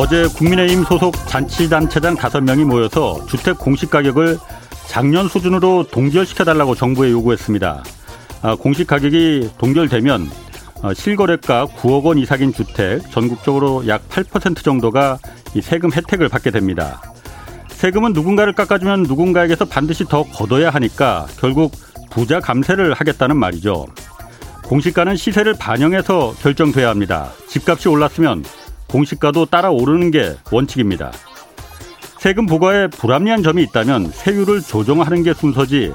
어제 국민의힘 소속 잔치단체장 다섯 명이 모여서 주택 공시가격을 작년 수준으로 동결시켜달라고 정부에 요구했습니다. 아, 공시가격이 동결되면 어, 실거래가 9억 원 이상인 주택 전국적으로 약 8% 정도가 이 세금 혜택을 받게 됩니다. 세금은 누군가를 깎아주면 누군가에게서 반드시 더 걷어야 하니까 결국 부자 감세를 하겠다는 말이죠. 공시가는 시세를 반영해서 결정돼야 합니다. 집값이 올랐으면 공시가도 따라 오르는 게 원칙입니다. 세금 부과에 불합리한 점이 있다면 세율을 조정하는 게 순서지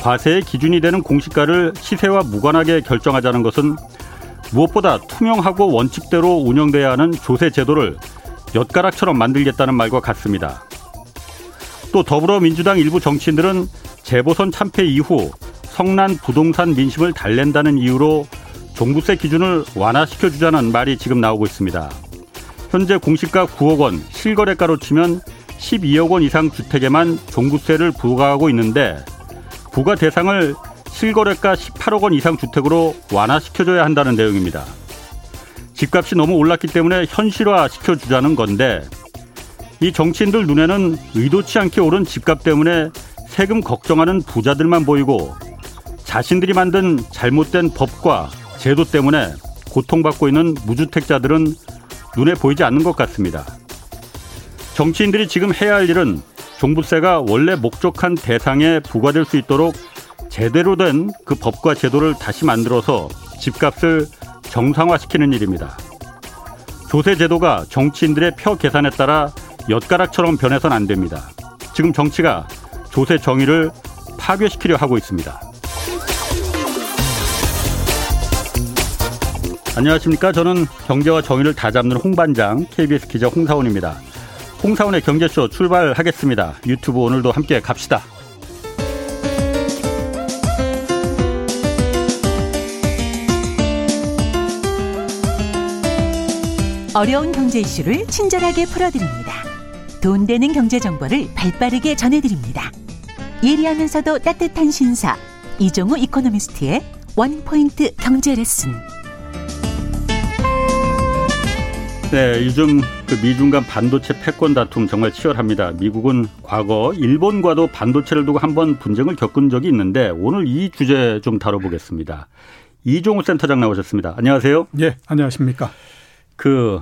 과세의 기준이 되는 공시가를 시세와 무관하게 결정하자는 것은 무엇보다 투명하고 원칙대로 운영돼야 하는 조세 제도를 엿가락처럼 만들겠다는 말과 같습니다. 또 더불어민주당 일부 정치인들은 재보선 참패 이후 성난 부동산 민심을 달랜다는 이유로 종부세 기준을 완화시켜 주자는 말이 지금 나오고 있습니다. 현재 공시가 9억 원, 실거래가로 치면 12억 원 이상 주택에만 종부세를 부과하고 있는데 부과 대상을 실거래가 18억 원 이상 주택으로 완화시켜줘야 한다는 내용입니다. 집값이 너무 올랐기 때문에 현실화 시켜주자는 건데 이 정치인들 눈에는 의도치 않게 오른 집값 때문에 세금 걱정하는 부자들만 보이고 자신들이 만든 잘못된 법과 제도 때문에 고통받고 있는 무주택자들은 눈에 보이지 않는 것 같습니다. 정치인들이 지금 해야 할 일은 종부세가 원래 목적한 대상에 부과될 수 있도록 제대로 된 그 법과 제도를 다시 만들어서 집값을 정상화시키는 일입니다. 조세 제도가 정치인들의 표 계산에 따라 엿가락처럼 변해선 안 됩니다. 지금 정치가 조세 정의를 파괴시키려 하고 있습니다. 안녕하십니까. 저는 경제와 정의를 다 잡는 홍반장 KBS 기자 홍사원입니다. 홍사원의 경제쇼 출발하겠습니다. 유튜브 오늘도 함께 갑시다. 어려운 경제 이슈를 친절하게 풀어드립니다. 돈 되는 경제 정보를 발빠르게 전해드립니다. 예리하면서도 따뜻한 신사 이종우 이코노미스트의 원포인트 경제 레슨. 네, 요즘 그 미중 간 반도체 패권 다툼 정말 치열합니다. 미국은 과거 일본과도 반도체를 두고 한 번 분쟁을 겪은 적이 있는데 오늘 이 주제 좀 다뤄보겠습니다. 이종우 센터장 나오셨습니다. 안녕하세요. 예, 안녕하십니까. 그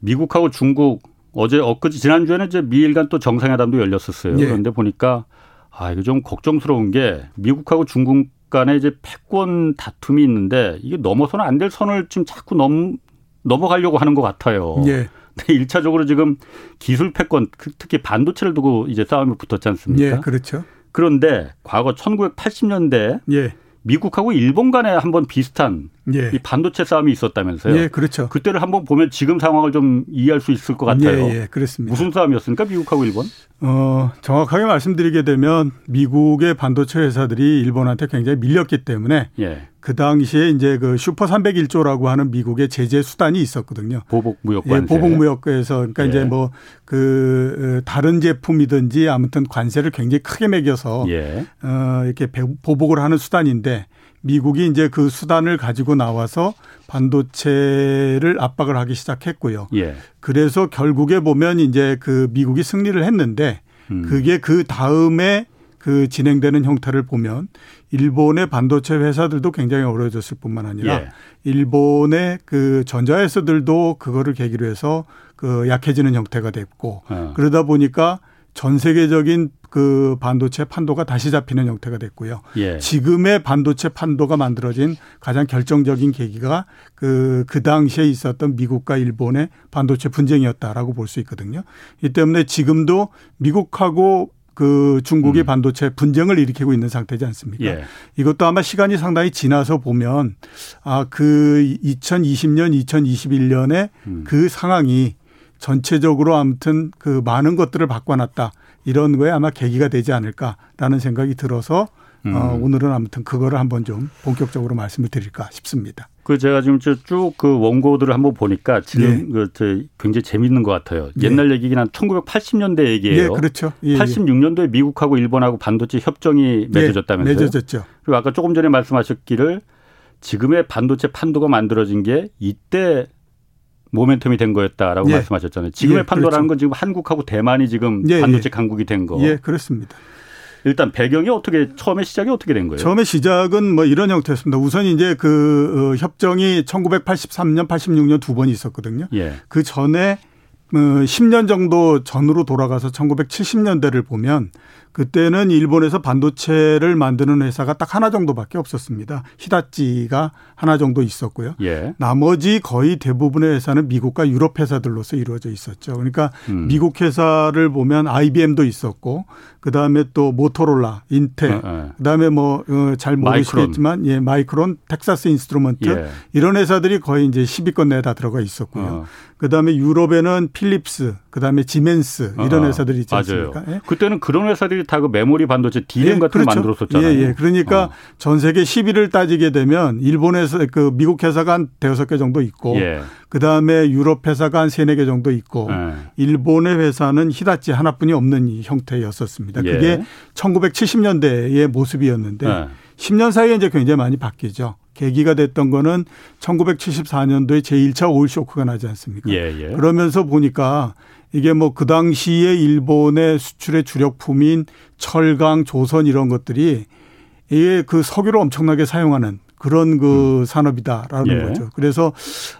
미국하고 중국 어제 엊그제 지난주에는 이제 미일 간 또 정상회담도 열렸었어요. 예. 그런데 보니까 아, 이거 좀 걱정스러운 게 미국하고 중국 간에 이제 패권 다툼이 있는데 이게 넘어서는 안 될 선을 지금 자꾸 넘 넘어가려고 하는 것 같아요. 예. 근데 일차적으로 지금 기술 패권 특히 반도체를 두고 이제 싸움이 붙었지 않습니까? 예, 그렇죠. 그런데 과거 1980년대 예. 미국하고 일본 간에 한번 비슷한 예. 이 반도체 싸움이 있었다면서요? 예, 그렇죠. 그때를 한번 보면 지금 상황을 좀 이해할 수 있을 것 같아요. 예, 예, 그렇습니다. 무슨 싸움이었습니까? 미국하고 일본? 어, 정확하게 말씀드리게 되면 미국의 반도체 회사들이 일본한테 굉장히 밀렸기 때문에 예. 그 당시에 이제 그 슈퍼 301조라고 하는 미국의 제재 수단이 있었거든요. 보복 무역 관세. 예, 보복 무역에서 그러니까 예. 이제 뭐 그 다른 제품이든지 아무튼 관세를 굉장히 크게 매겨서 예. 어 이렇게 보복을 하는 수단인데 미국이 이제 그 수단을 가지고 나와서 반도체를 압박을 하기 시작했고요. 예. 그래서 결국에 보면 이제 그 미국이 승리를 했는데 음. 그게 그 다음에 그 진행되는 형태를 보면 일본의 반도체 회사들도 굉장히 어려워졌을 뿐만 아니라 예. 일본의 그 전자회사들도 그거를 계기로 해서 그 약해지는 형태가 됐고 어. 그러다 보니까 전 세계적인 그 반도체 판도가 다시 잡히는 형태가 됐고요. 예. 지금의 반도체 판도가 만들어진 가장 결정적인 계기가 그, 그 당시에 있었던 미국과 일본의 반도체 분쟁이었다라고 볼 수 있거든요. 이 때문에 지금도 미국하고 그 중국이 음. 반도체 분쟁을 일으키고 있는 상태지 않습니까? 예. 이것도 아마 시간이 상당히 지나서 보면 아, 그 2020년, 2021년에 음. 그 상황이 전체적으로 아무튼 그 많은 것들을 바꿔놨다. 이런 거에 아마 계기가 되지 않을까라는 생각이 들어서 어, 음. 어, 오늘은 아무튼 그거를 한번 좀 본격적으로 말씀을 드릴까 싶습니다. 그 제가 지금 쭉 그 원고들을 한번 보니까 지금 예. 그 굉장히 재밌는 것 같아요. 예. 옛날 얘기긴 한 1980년대 얘기예요. 예, 그렇죠. 예, 86년도에 미국하고 일본하고 반도체 협정이 예, 맺어졌다면서요. 맺어졌죠. 그리고 아까 조금 전에 말씀하셨기를 지금의 반도체 판도가 만들어진 게 이때 모멘텀이 된 거였다라고 예. 말씀하셨잖아요. 지금의 예, 판도라는 그렇죠. 건 지금 한국하고 대만이 지금 예, 예. 반도체 강국이 된 거. 예, 그렇습니다. 일단 배경이 어떻게 처음에 시작이 어떻게 된 거예요? 처음에 시작은 뭐 이런 형태였습니다. 우선 이제 그 어, 협정이 1983년, 86년 두 번 있었거든요. 예. 그 전에 10년 어, 정도 전으로 돌아가서 1970년대를 보면 그때는 일본에서 반도체를 만드는 회사가 딱 하나 정도밖에 없었습니다. 히다찌가 하나 정도 있었고요. 예. 나머지 거의 대부분의 회사는 미국과 유럽 회사들로서 이루어져 있었죠. 그러니까 음. 미국 회사를 보면 IBM도 있었고 그다음에 또 모토로라, 인텔, 어, 어. 그다음에 뭐잘 어, 모르시겠지만 마이크론. 예, 마이크론, 텍사스 인스트루먼트 예. 이런 회사들이 거의 이제 10위권 내에 다 들어가 있었고요. 어. 그다음에 유럽에는 필립스, 그다음에 지멘스 이런 어, 회사들이 있지 않습니까? 예? 그때는 그런 회사들이 다 그 메모리 반도체 디램 예, 같은 그렇죠. 거 만들었었잖아요. 예, 예. 그러니까 어. 전 세계 10위를 따지게 되면 일본에서 그 미국 회사가 한 대여섯 개 정도 있고 예. 그다음에 유럽 회사가 한 세네 개 정도 있고 예. 일본의 회사는 히다치 하나뿐이 없는 형태였었습니다. 예. 그게 1970년대의 모습이었는데 10년 예. 사이에 이제 굉장히 많이 바뀌죠. 계기가 됐던 거는 1974년도에 제1차 오일 쇼크가 나지 않습니까? 예, 예. 그러면서 보니까 이게 뭐 그 당시에 일본의 수출의 주력품인 철강, 조선 이런 것들이 이게 그 석유를 엄청나게 사용하는 그런 그 음. 산업이다라는 예. 거죠. 그래서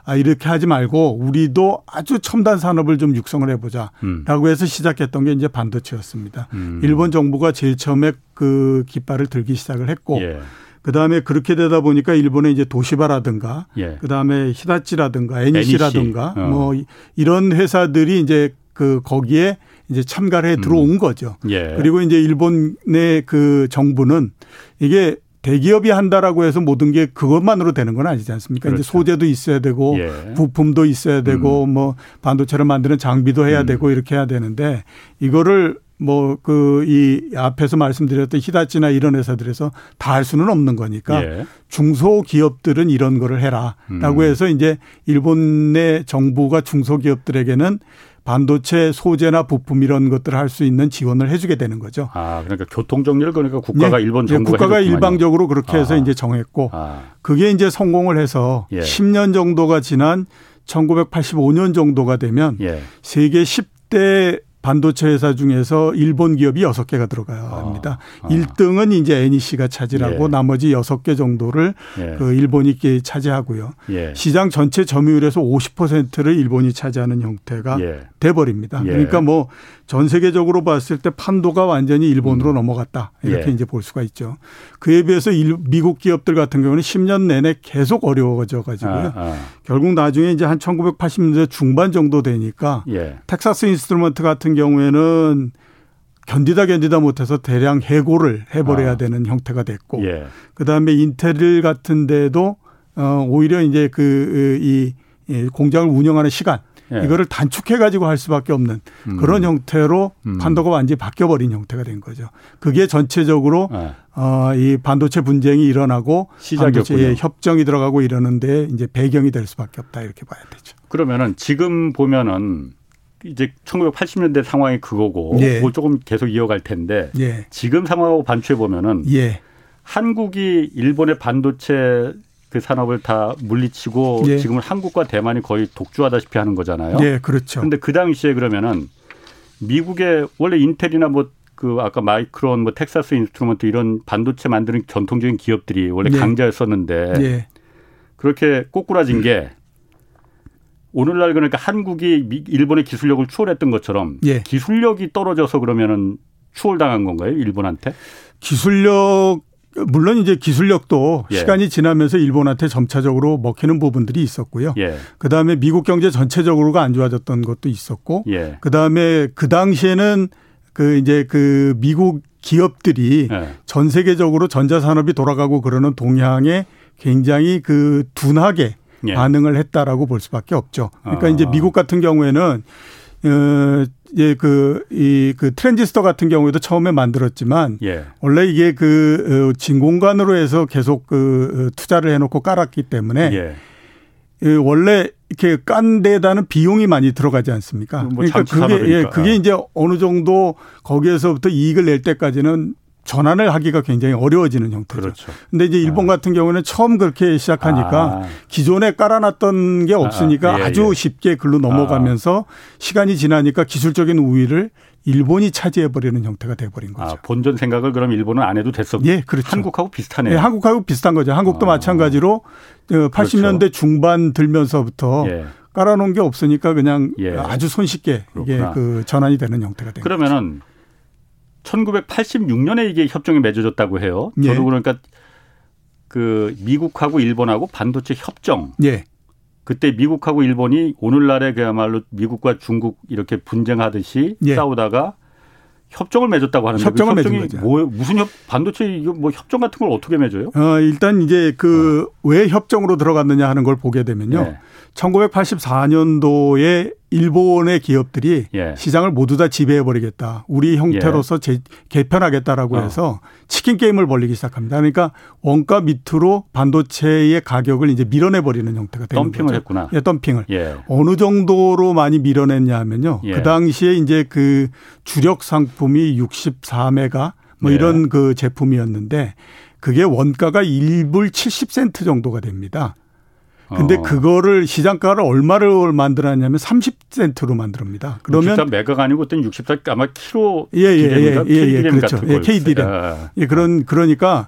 아 이렇게 하지 말고 우리도 아주 첨단 산업을 좀 육성을 해보자라고 음. 해서 시작했던 게 이제 반도체였습니다. 음. 일본 정부가 제일 처음에 그 깃발을 들기 시작을 했고 예. 그 다음에 그렇게 되다 보니까 일본의 이제 도시바라든가, 예. 그 다음에 히다치라든가, 애니시라든가, 어. 뭐 이런 회사들이 이제 그 거기에 이제 참가를 해 들어온 음. 거죠. 예. 그리고 이제 일본의 그 정부는 이게 대기업이 한다라고 해서 모든 게 그것만으로 되는 건 아니지 않습니까? 그렇죠. 이제 소재도 있어야 되고 예. 부품도 있어야 되고 음. 뭐 반도체를 만드는 장비도 해야 음. 되고 이렇게 해야 되는데 이거를 뭐 그 이 앞에서 말씀드렸던 히다치나 이런 회사들에서 다 할 수는 없는 거니까 예. 중소기업들은 이런 거를 해라라고 음. 해서 이제 일본의 정부가 중소기업들에게는 반도체 소재나 부품 이런 것들을 할 수 있는 지원을 해주게 되는 거죠. 아 그러니까 교통 정리를 그러니까 국가가 네. 일본 정부가 네, 국가가 해줬구만요. 일방적으로 그렇게 해서 아. 이제 정했고 아. 그게 이제 성공을 해서 예. 10년 정도가 지난 1985년 정도가 되면 예. 세계 10대 반도체 회사 중에서 일본 기업이 여섯 개가 들어가야 아, 합니다. 아, 아. 1등은 이제 NEC가 차지하고 예. 나머지 여섯 개 정도를 예. 그 일본이 차지하고요. 예. 시장 전체 점유율에서 50%를 일본이 차지하는 형태가 예. 돼 버립니다. 예. 그러니까 뭐 전 세계적으로 봤을 때 판도가 완전히 일본으로 음. 넘어갔다. 이렇게 예. 이제 볼 수가 있죠. 그에 비해서 미국 기업들 같은 경우는 10년 내내 계속 어려워져 가지고요. 아, 아. 결국 나중에 이제 한 1980년대 중반 정도 되니까 텍사스 인스트루먼트 같은 같은 경우에는 견디다 견디다 못해서 대량 해고를 해버려야 아. 되는 형태가 됐고 예. 그다음에 인텔 같은 데도 어 오히려 이제 그이 이 공장을 운영하는 시간 예. 이거를 단축해 가지고 할 수밖에 없는 음. 그런 형태로 음. 판도가 완전히 바뀌어 버린 형태가 된 거죠. 그게 전체적으로 예. 어이 반도체 분쟁이 일어나고 반도체 협정이 들어가고 이러는데 이제 배경이 될 수밖에 없다 이렇게 봐야 되죠. 그러면은 지금 보면은 이제 1980년대 상황이 그거고 예. 뭐 조금 계속 이어갈 텐데 예. 지금 상황하고 반추해 보면은 예. 한국이 일본의 반도체 그 산업을 다 물리치고 예. 지금은 한국과 대만이 거의 독주하다시피 하는 거잖아요. 예, 그렇죠. 근데 그 당시에 그러면은 미국의 원래 인텔이나 뭐 그 아까 마이크론 뭐 텍사스 인스트루먼트 이런 반도체 만드는 전통적인 기업들이 원래 예. 강자였었는데 예. 그렇게 꼬꾸라진 게 오늘날 그러니까 한국이 일본의 기술력을 추월했던 것처럼 예. 기술력이 떨어져서 그러면은 추월당한 건가요? 일본한테? 기술력 물론 이제 기술력도 예. 시간이 지나면서 일본한테 점차적으로 먹히는 부분들이 있었고요. 예. 그다음에 미국 경제 전체적으로가 안 좋아졌던 것도 있었고 예. 그다음에 그 당시에는 그 이제 그 미국 기업들이 예. 전 세계적으로 전자 산업이 돌아가고 그러는 동향에 굉장히 그 둔하게 예. 반응을 했다라고 볼 수밖에 없죠. 그러니까 아. 이제 미국 같은 경우에는 어, 예, 그, 이, 그 트랜지스터 같은 경우에도 처음에 만들었지만 예. 원래 이게 그 어, 진공관으로 해서 계속 그 어, 투자를 해놓고 깔았기 때문에 예. 원래 이렇게 깐 데다는 비용이 많이 들어가지 않습니까? 뭐 그러니까 그게 예, 그게 이제 어느 정도 거기에서부터 이익을 낼 때까지는 전환을 하기가 굉장히 어려워지는 형태죠. 그렇죠. 근데 이제 일본 아. 같은 경우는 처음 그렇게 시작하니까 아. 기존에 깔아놨던 게 없으니까 아, 예, 예. 주 쉽게 글로 넘어가면서 아. 시간이 지나니까 기술적인 우위를 일본이 차지해 버리는 형태가 돼 버린 거죠. 아, 본전 생각을 그럼 일본은 안 해도 됐었고 예, 그렇죠. 한국하고 비슷하네요. 예, 한국하고 비슷한 거죠. 한국도 아. 마찬가지로 80년대 그렇죠. 중반 들면서부터 예. 깔아놓은 게 없으니까 그냥 예. 아주 손쉽게 그렇구나. 이게 그 전환이 되는 형태가 된 그러면은 1986년에 이게 협정이 맺어졌다고 해요. 예. 저도 그러니까 그 미국하고 일본하고 반도체 협정. 예. 그때 미국하고 일본이 오늘날에 그야말로 미국과 중국 이렇게 분쟁하듯이 예. 싸우다가 협정을 맺었다고 하는데 협정을 그 협정이. 뭐 무슨 협 반도체 이거 뭐 협정 같은 걸 어떻게 맺어요? 어 일단 이제 그왜 어. 협정으로 들어갔느냐 하는 걸 보게 되면요. 네. 1984년도에 일본의 기업들이 예. 시장을 모두 다 지배해 버리겠다. 우리 형태로서 예. 개편하겠다라고 어. 해서 치킨 게임을 벌리기 시작합니다. 그러니까 원가 밑으로 반도체의 가격을 이제 밀어내 버리는 형태가 되는 덤핑을 거죠. 했구나. 예, 덤핑을. 예. 어느 정도로 많이 밀어냈냐면요. 예. 그 당시에 이제 그 주력 상품이 64메가 뭐 예. 이런 그 제품이었는데 그게 원가가 1불 70센트 정도가 됩니다. 근데 어. 그거를 시장가를 얼마를 만들었냐면 30센트로 만듭니다. 그러면 64 메가가 아니고 그때 64 아마 키로 예예예 예, 예, 예, 예, 그렇죠. 예, KD램. 아. 예, 그런 그러니까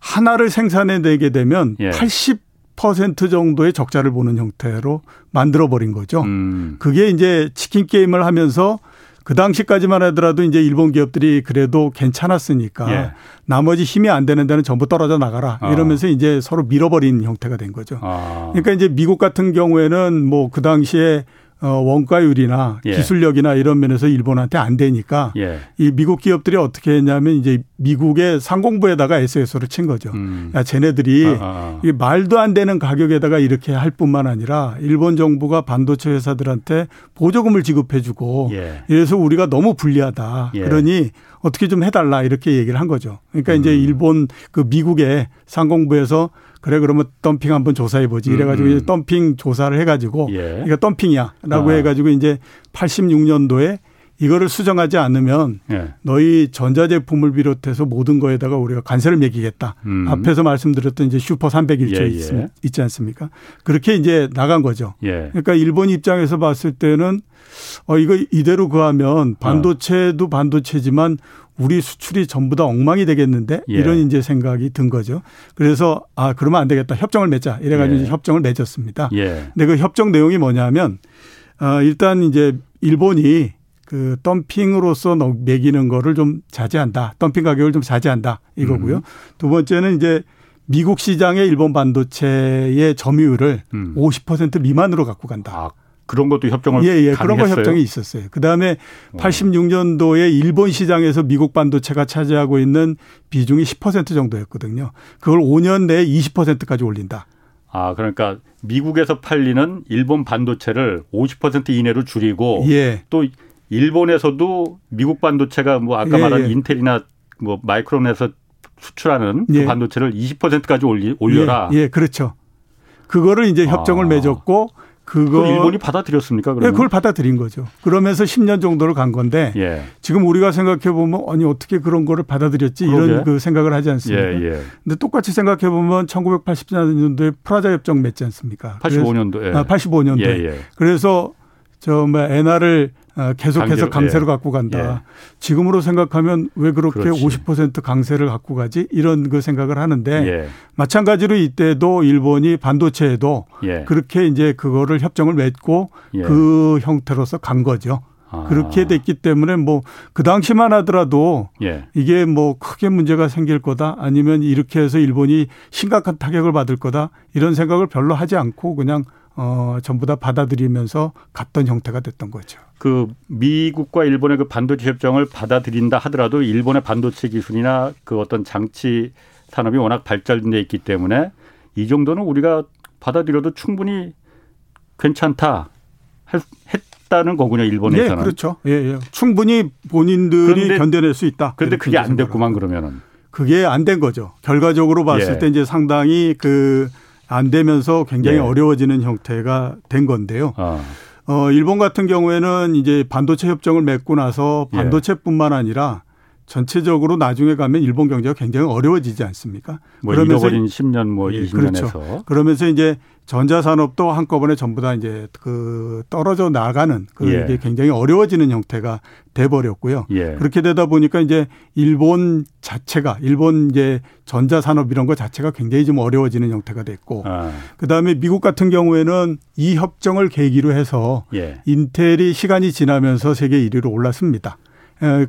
하나를 생산해 내게 되면 예. 80% 정도의 적자를 보는 형태로 만들어 버린 거죠. 음. 그게 이제 치킨 게임을 하면서 그 당시까지만 하더라도 이제 일본 기업들이 그래도 괜찮았으니까 예. 나머지 힘이 안 되는 데는 전부 떨어져 나가라 아. 이러면서 이제 서로 밀어버린 형태가 된 거죠. 아. 그러니까 이제 미국 같은 경우에는 뭐 그 당시에 어, 원가율이나 예. 기술력이나 이런 면에서 일본한테 안 되니까 예. 이 미국 기업들이 어떻게 했냐면 이제 미국의 상공부에다가 SSO를 친 거죠. 음. 야, 쟤네들이 아, 아, 아. 이 말도 안 되는 가격에다가 이렇게 할 뿐만 아니라 일본 정부가 반도체 회사들한테 보조금을 지급해주고 예. 이래서 우리가 너무 불리하다. 예. 그러니 어떻게 좀 해달라 이렇게 얘기를 한 거죠. 그러니까 음. 이제 일본 그 미국의 상공부에서 그래 그러면 덤핑 한번 조사해 보지 이래 가지고 음. 이제 덤핑 조사를 해 가지고 예. 이거 덤핑이야라고 아. 해 가지고 이제 86년도에 이거를 수정하지 않으면 예. 너희 전자제품을 비롯해서 모든 거에다가 우리가 관세를 매기겠다. 음. 앞에서 말씀드렸던 이제 슈퍼 301조 예, 예. 있지 않습니까? 그렇게 이제 나간 거죠. 예. 그러니까 일본 입장에서 봤을 때는 어 이거 이대로 그하면 반도체도 반도체지만 우리 수출이 전부 다 엉망이 되겠는데 예. 이런 이제 생각이 든 거죠. 그래서 아 그러면 안 되겠다 협정을 맺자 이래가지고 예. 협정을 맺었습니다. 예. 근데 그 협정 내용이 뭐냐면 어 일단 이제 일본이 그 덤핑으로서 매기는 거를 좀 자제한다. 덤핑 가격을 좀 자제한다 이거고요. 음. 두 번째는 이제 미국 시장의 일본 반도체의 점유율을 음. 50% 미만으로 갖고 간다. 아, 그런 것도 협정을 예, 예. 그런 거 협정이 있었어요. 그다음에 오. 86년도에 일본 시장에서 미국 반도체가 차지하고 있는 비중이 10% 정도였거든요. 그걸 5년 내에 20%까지 올린다. 아, 그러니까 미국에서 팔리는 일본 반도체를 50% 이내로 줄이고 예. 또 일본에서도 미국 반도체가 뭐 아까 예, 말한 예. 인텔이나 뭐 마이크론에서 수출하는 그 예. 반도체를 20%까지 올리, 올려라. 예, 예, 그렇죠. 그거를 이제 협정을 아. 맺었고 그거 일본이 받아들였습니까? 그러면? 네, 그걸 받아들인 거죠. 그러면서 10년 정도를 간 건데 예. 지금 우리가 생각해 보면 아니 어떻게 그런 거를 받아들였지 그러게. 이런 그 생각을 하지 않습니까? 예, 예. 근데 똑같이 생각해 보면 1984년도에 프라자 협정 맺지 않습니까? 85년도에. 아, 85년도에. 예, 예. 그래서 저뭐 엔화를 어, 계속해서 강세로 예. 갖고 간다. 예. 지금으로 생각하면 왜 그렇게 그렇지. 50% 강세를 갖고 가지? 이런 그 생각을 하는데 예. 마찬가지로 이때도 일본이 반도체에도 예. 그렇게 이제 그거를 협정을 맺고 예. 그 형태로서 간 거죠. 아. 그렇게 됐기 때문에 뭐 그 당시만 하더라도 예. 이게 뭐 크게 문제가 생길 거다 아니면 이렇게 해서 일본이 심각한 타격을 받을 거다 이런 생각을 별로 하지 않고 그냥 어, 전부 다 받아들이면서 갔던 형태가 됐던 거죠. 그 미국과 일본의 그 반도체 협정을 받아들인다 하더라도 일본의 반도체 기술이나 그 어떤 장치 산업이 워낙 발달돼 있기 때문에 이 정도는 우리가 받아들여도 충분히 괜찮다 했다는 거군요 일본에서는. 네, 그렇죠. 예, 예. 충분히 본인들이 그런데, 견뎌낼 수 있다. 그런데 그게 안 됐구만 그러면은. 그게 안 된 거죠. 결과적으로 봤을 예. 때 이제 상당히 그 안 되면서 굉장히 네. 어려워지는 형태가 된 건데요. 아. 어, 일본 같은 경우에는 이제 반도체 협정을 맺고 나서 예. 반도체뿐만 아니라 전체적으로 나중에 가면 일본 경제가 굉장히 어려워지지 않습니까? 뭐 그러면서 10년 뭐 20년에서 그렇죠. 그러면서 이제 전자산업도 한꺼번에 전부 다 이제 그 떨어져 나가는 그 예. 이게 굉장히 어려워지는 형태가 돼 버렸고요. 예. 그렇게 되다 보니까 이제 일본 자체가 일본 이제 전자산업 이런 거 자체가 굉장히 좀 어려워지는 형태가 됐고 아. 그다음에 미국 같은 경우에는 이 협정을 계기로 해서 예. 인텔이 시간이 지나면서 세계 1위로 올랐습니다.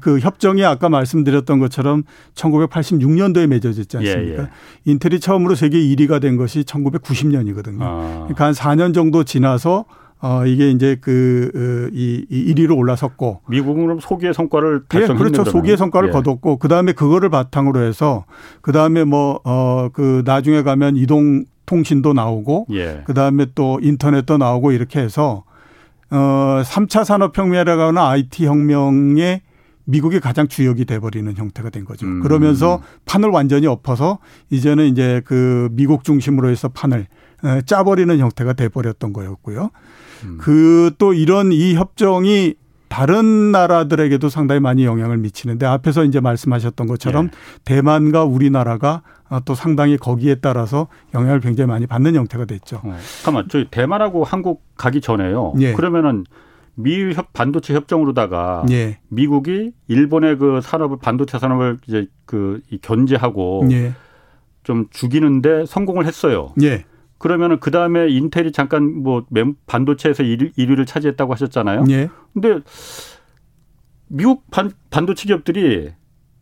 그 협정이 아까 말씀드렸던 것처럼 1986년도에 맺어졌지 않습니까? 예, 예. 인텔이 처음으로 세계 1위가 된 것이 1990년이거든요. 아. 그러니까 한 4년 정도 지나서 어 이게 이제 그이 이 1위로 올라섰고 미국은 그럼 소기의 성과를 달성했는 예, 그렇죠. 소기의 성과를 예. 거뒀고 그다음에 그거를 바탕으로 해서 그다음에 뭐 어 그 나중에 가면 이동 통신도 나오고 예. 그다음에 또 인터넷도 나오고 이렇게 해서 어 3차 산업 혁명이라고 하는 IT 혁명의 미국이 가장 주역이 돼버리는 형태가 된 거죠. 음. 그러면서 판을 완전히 엎어서 이제는 이제 그 미국 중심으로 해서 판을 짜버리는 형태가 돼버렸던 거였고요. 음. 그또 이런 이 협정이 다른 나라들에게도 상당히 많이 영향을 미치는데 앞에서 이제 말씀하셨던 것처럼 네. 대만과 우리나라가 또 상당히 거기에 따라서 영향을 굉장히 많이 받는 형태가 됐죠. 어. 잠깐만, 저희 대만하고 한국 가기 전에요. 네. 그러면은 미일 협 반도체 협정으로다가 예. 미국이 일본의 그 산업을 반도체 산업을 이제 그 견제하고 예. 좀 죽이는데 성공을 했어요. 예. 그러면은 그 다음에 인텔이 잠깐 뭐 반도체에서 1위를 차지했다고 하셨잖아요. 예. 근데 미국 반, 반도체 기업들이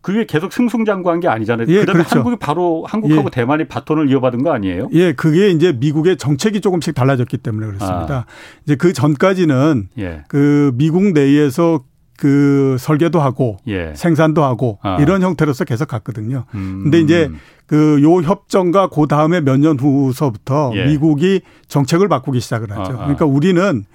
그게 계속 승승장구한 게 아니잖아요. 예, 그다음에 그렇죠. 한국이 바로 한국하고 예. 대만이 바톤을 이어받은 거 아니에요? 예, 그게 이제 미국의 정책이 조금씩 달라졌기 때문에 그렇습니다. 아. 이제 그 전까지는 예. 그 미국 내에서 그 설계도 하고 예. 생산도 하고 아. 이런 형태로서 계속 갔거든요. 음. 근데 이제 그 요 협정과 그 다음에 몇 년 후서부터 예. 미국이 정책을 바꾸기 시작을 하죠. 아, 아. 그러니까 우리는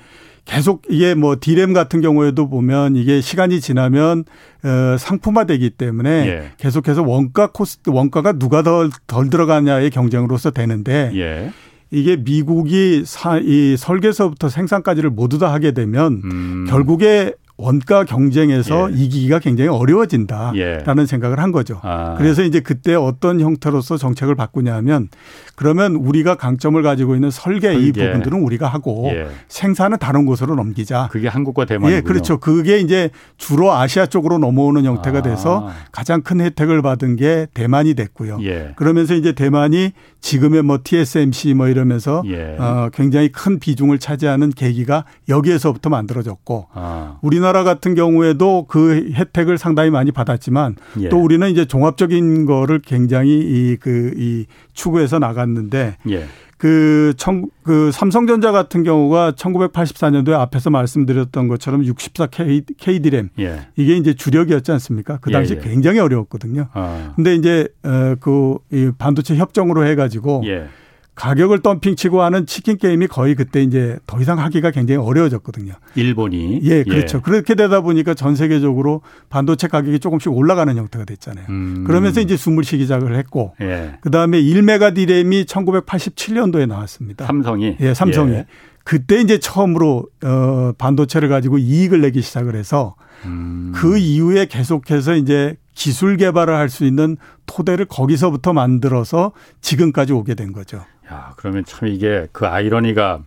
계속 이게 뭐 디램 같은 경우에도 보면 이게 시간이 지나면 어 상품화되기 때문에 예. 계속해서 원가 코스트 원가가 누가 더덜 들어가냐의 경쟁으로서 되는데 예. 이게 미국이 사, 이 설계서부터 생산까지를 모두 다 하게 되면 음. 결국에 원가 경쟁에서 예. 이기기가 굉장히 어려워진다라는 예. 생각을 한 거죠. 아. 그래서 이제 그때 어떤 형태로서 정책을 바꾸냐면 그러면 우리가 강점을 가지고 있는 설계, 설계. 이 부분들은 우리가 하고 예. 생산은 다른 곳으로 넘기자. 그게 한국과 대만이군요. 예, 그렇죠. 그게 이제 주로 아시아 쪽으로 넘어오는 형태가 아. 돼서 가장 큰 혜택을 받은 게 대만이 됐고요. 예. 그러면서 이제 대만이 지금의 뭐 TSMC 뭐 이러면서 예. 어, 굉장히 큰 비중을 차지하는 계기가 여기에서부터 만들어졌고 아. 우리 나라 같은 경우에도 그 혜택을 상당히 많이 받았지만 예. 또 우리는 이제 종합적인 거를 굉장히 이 그이 그 추구해서 나갔는데 예. 그, 청, 그 삼성전자 같은 경우가 1984년도에 앞에서 말씀드렸던 것처럼 64K KD램 예. 이게 이제 주력이었지 않습니까? 그 당시 예, 예. 굉장히 어려웠거든요. 아. 근데 이제 어그 반도체 협정으로 해 가지고 예. 가격을 덤핑치고 하는 치킨 게임이 거의 그때 이제 더 이상 하기가 굉장히 어려워졌거든요. 일본이 예, 그렇죠. 예. 그렇게 되다 보니까 전 세계적으로 반도체 가격이 조금씩 올라가는 형태가 됐잖아요. 음. 그러면서 이제 숨을 쉬기 시작을 했고 예. 그 다음에 1메가 디램이 1987년도에 나왔습니다. 삼성이 예, 삼성이 예. 그때 이제 처음으로 어 반도체를 가지고 이익을 내기 시작을 해서 음. 그 이후에 계속해서 이제 기술 개발을 할 수 있는 토대를 거기서부터 만들어서 지금까지 오게 된 거죠. 야, 그러면 참 이게 그 아이러니가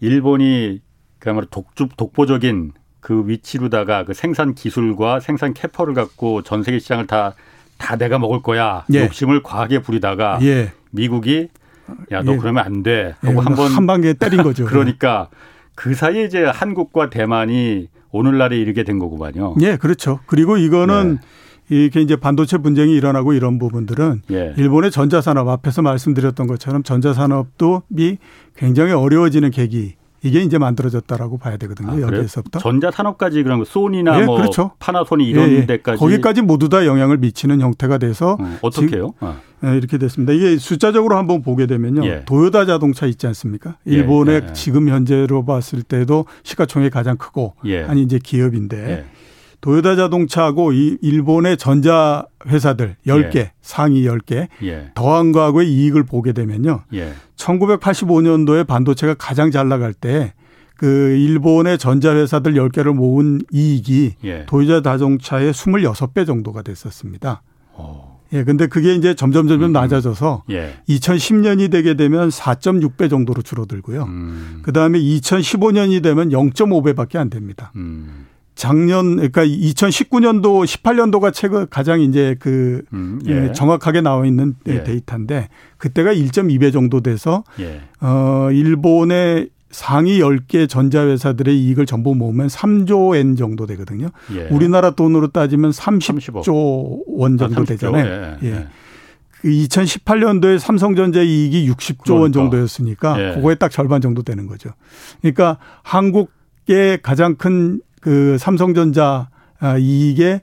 일본이 그야말로 독주, 독보적인 그 위치로다가 그 생산 기술과 생산 캐퍼를 갖고 전 세계 시장을 다, 다 내가 먹을 거야. 예. 욕심을 과하게 부리다가 예. 미국이 야, 너 예. 그러면 안 돼. 하고 예. 한번 한 방에 때린 거죠. 그러니까 그 사이에 이제 한국과 대만이 오늘날에 이르게 된 거구만요. 예, 그렇죠. 그리고 이거는 네. 이게 이제 반도체 분쟁이 일어나고 이런 부분들은 예. 일본의 전자산업 앞에서 말씀드렸던 것처럼 전자산업도 미 굉장히 어려워지는 계기 이게 이제 만들어졌다라고 봐야 되거든요. 아, 여기에서부터 전자산업까지 그런 소니나 예, 뭐 그렇죠. 파나소니 이런 예, 예. 데까지 거기까지 모두 다 영향을 미치는 형태가 돼서 어, 어떻게요? 아. 예, 이렇게 됐습니다. 이게 숫자적으로 한번 보게 되면요. 예. 도요타 자동차 있지 않습니까? 예, 일본의 지금 현재로 봤을 때도 시가총액이 가장 크고 아니 이제 기업인데 도요타 자동차하고 이 일본의 전자 회사들 10개, 예. 상위 10개 예. 더한 거하고의 이익을 보게 되면요. 예. 1985년도에 반도체가 가장 잘 나갈 때 그 일본의 전자회사들 10개를 모은 이익이 예. 도요타 자동차의 26배 정도가 됐었습니다. 오. 어. 예, 근데 그게 이제 점점 점점 음. 낮아져서 예. 2010년이 되게 되면 4.6배 정도로 줄어들고요. 음. 그 다음에 2015년이 되면 0.5배밖에 안 됩니다. 음. 작년 그러니까 2019년도 18년도가 최근 가장 이제 그 음, 예. 예. 정확하게 나와 있는 예. 데이터인데 그때가 1.2배 정도 돼서 예. 어 일본의 상위 10개 전자회사들의 이익을 전부 모으면 3조 엔 정도 되거든요. 예. 우리나라 돈으로 따지면 30조 30억. 원 정도 아, 되잖아요. 예. 예. 그 2018년도에 삼성전자 이익이 60조 그러니까. 원 정도였으니까 예. 그거에 딱 절반 정도 되는 거죠. 그러니까 한국의 가장 큰 그 삼성전자 아, 이익의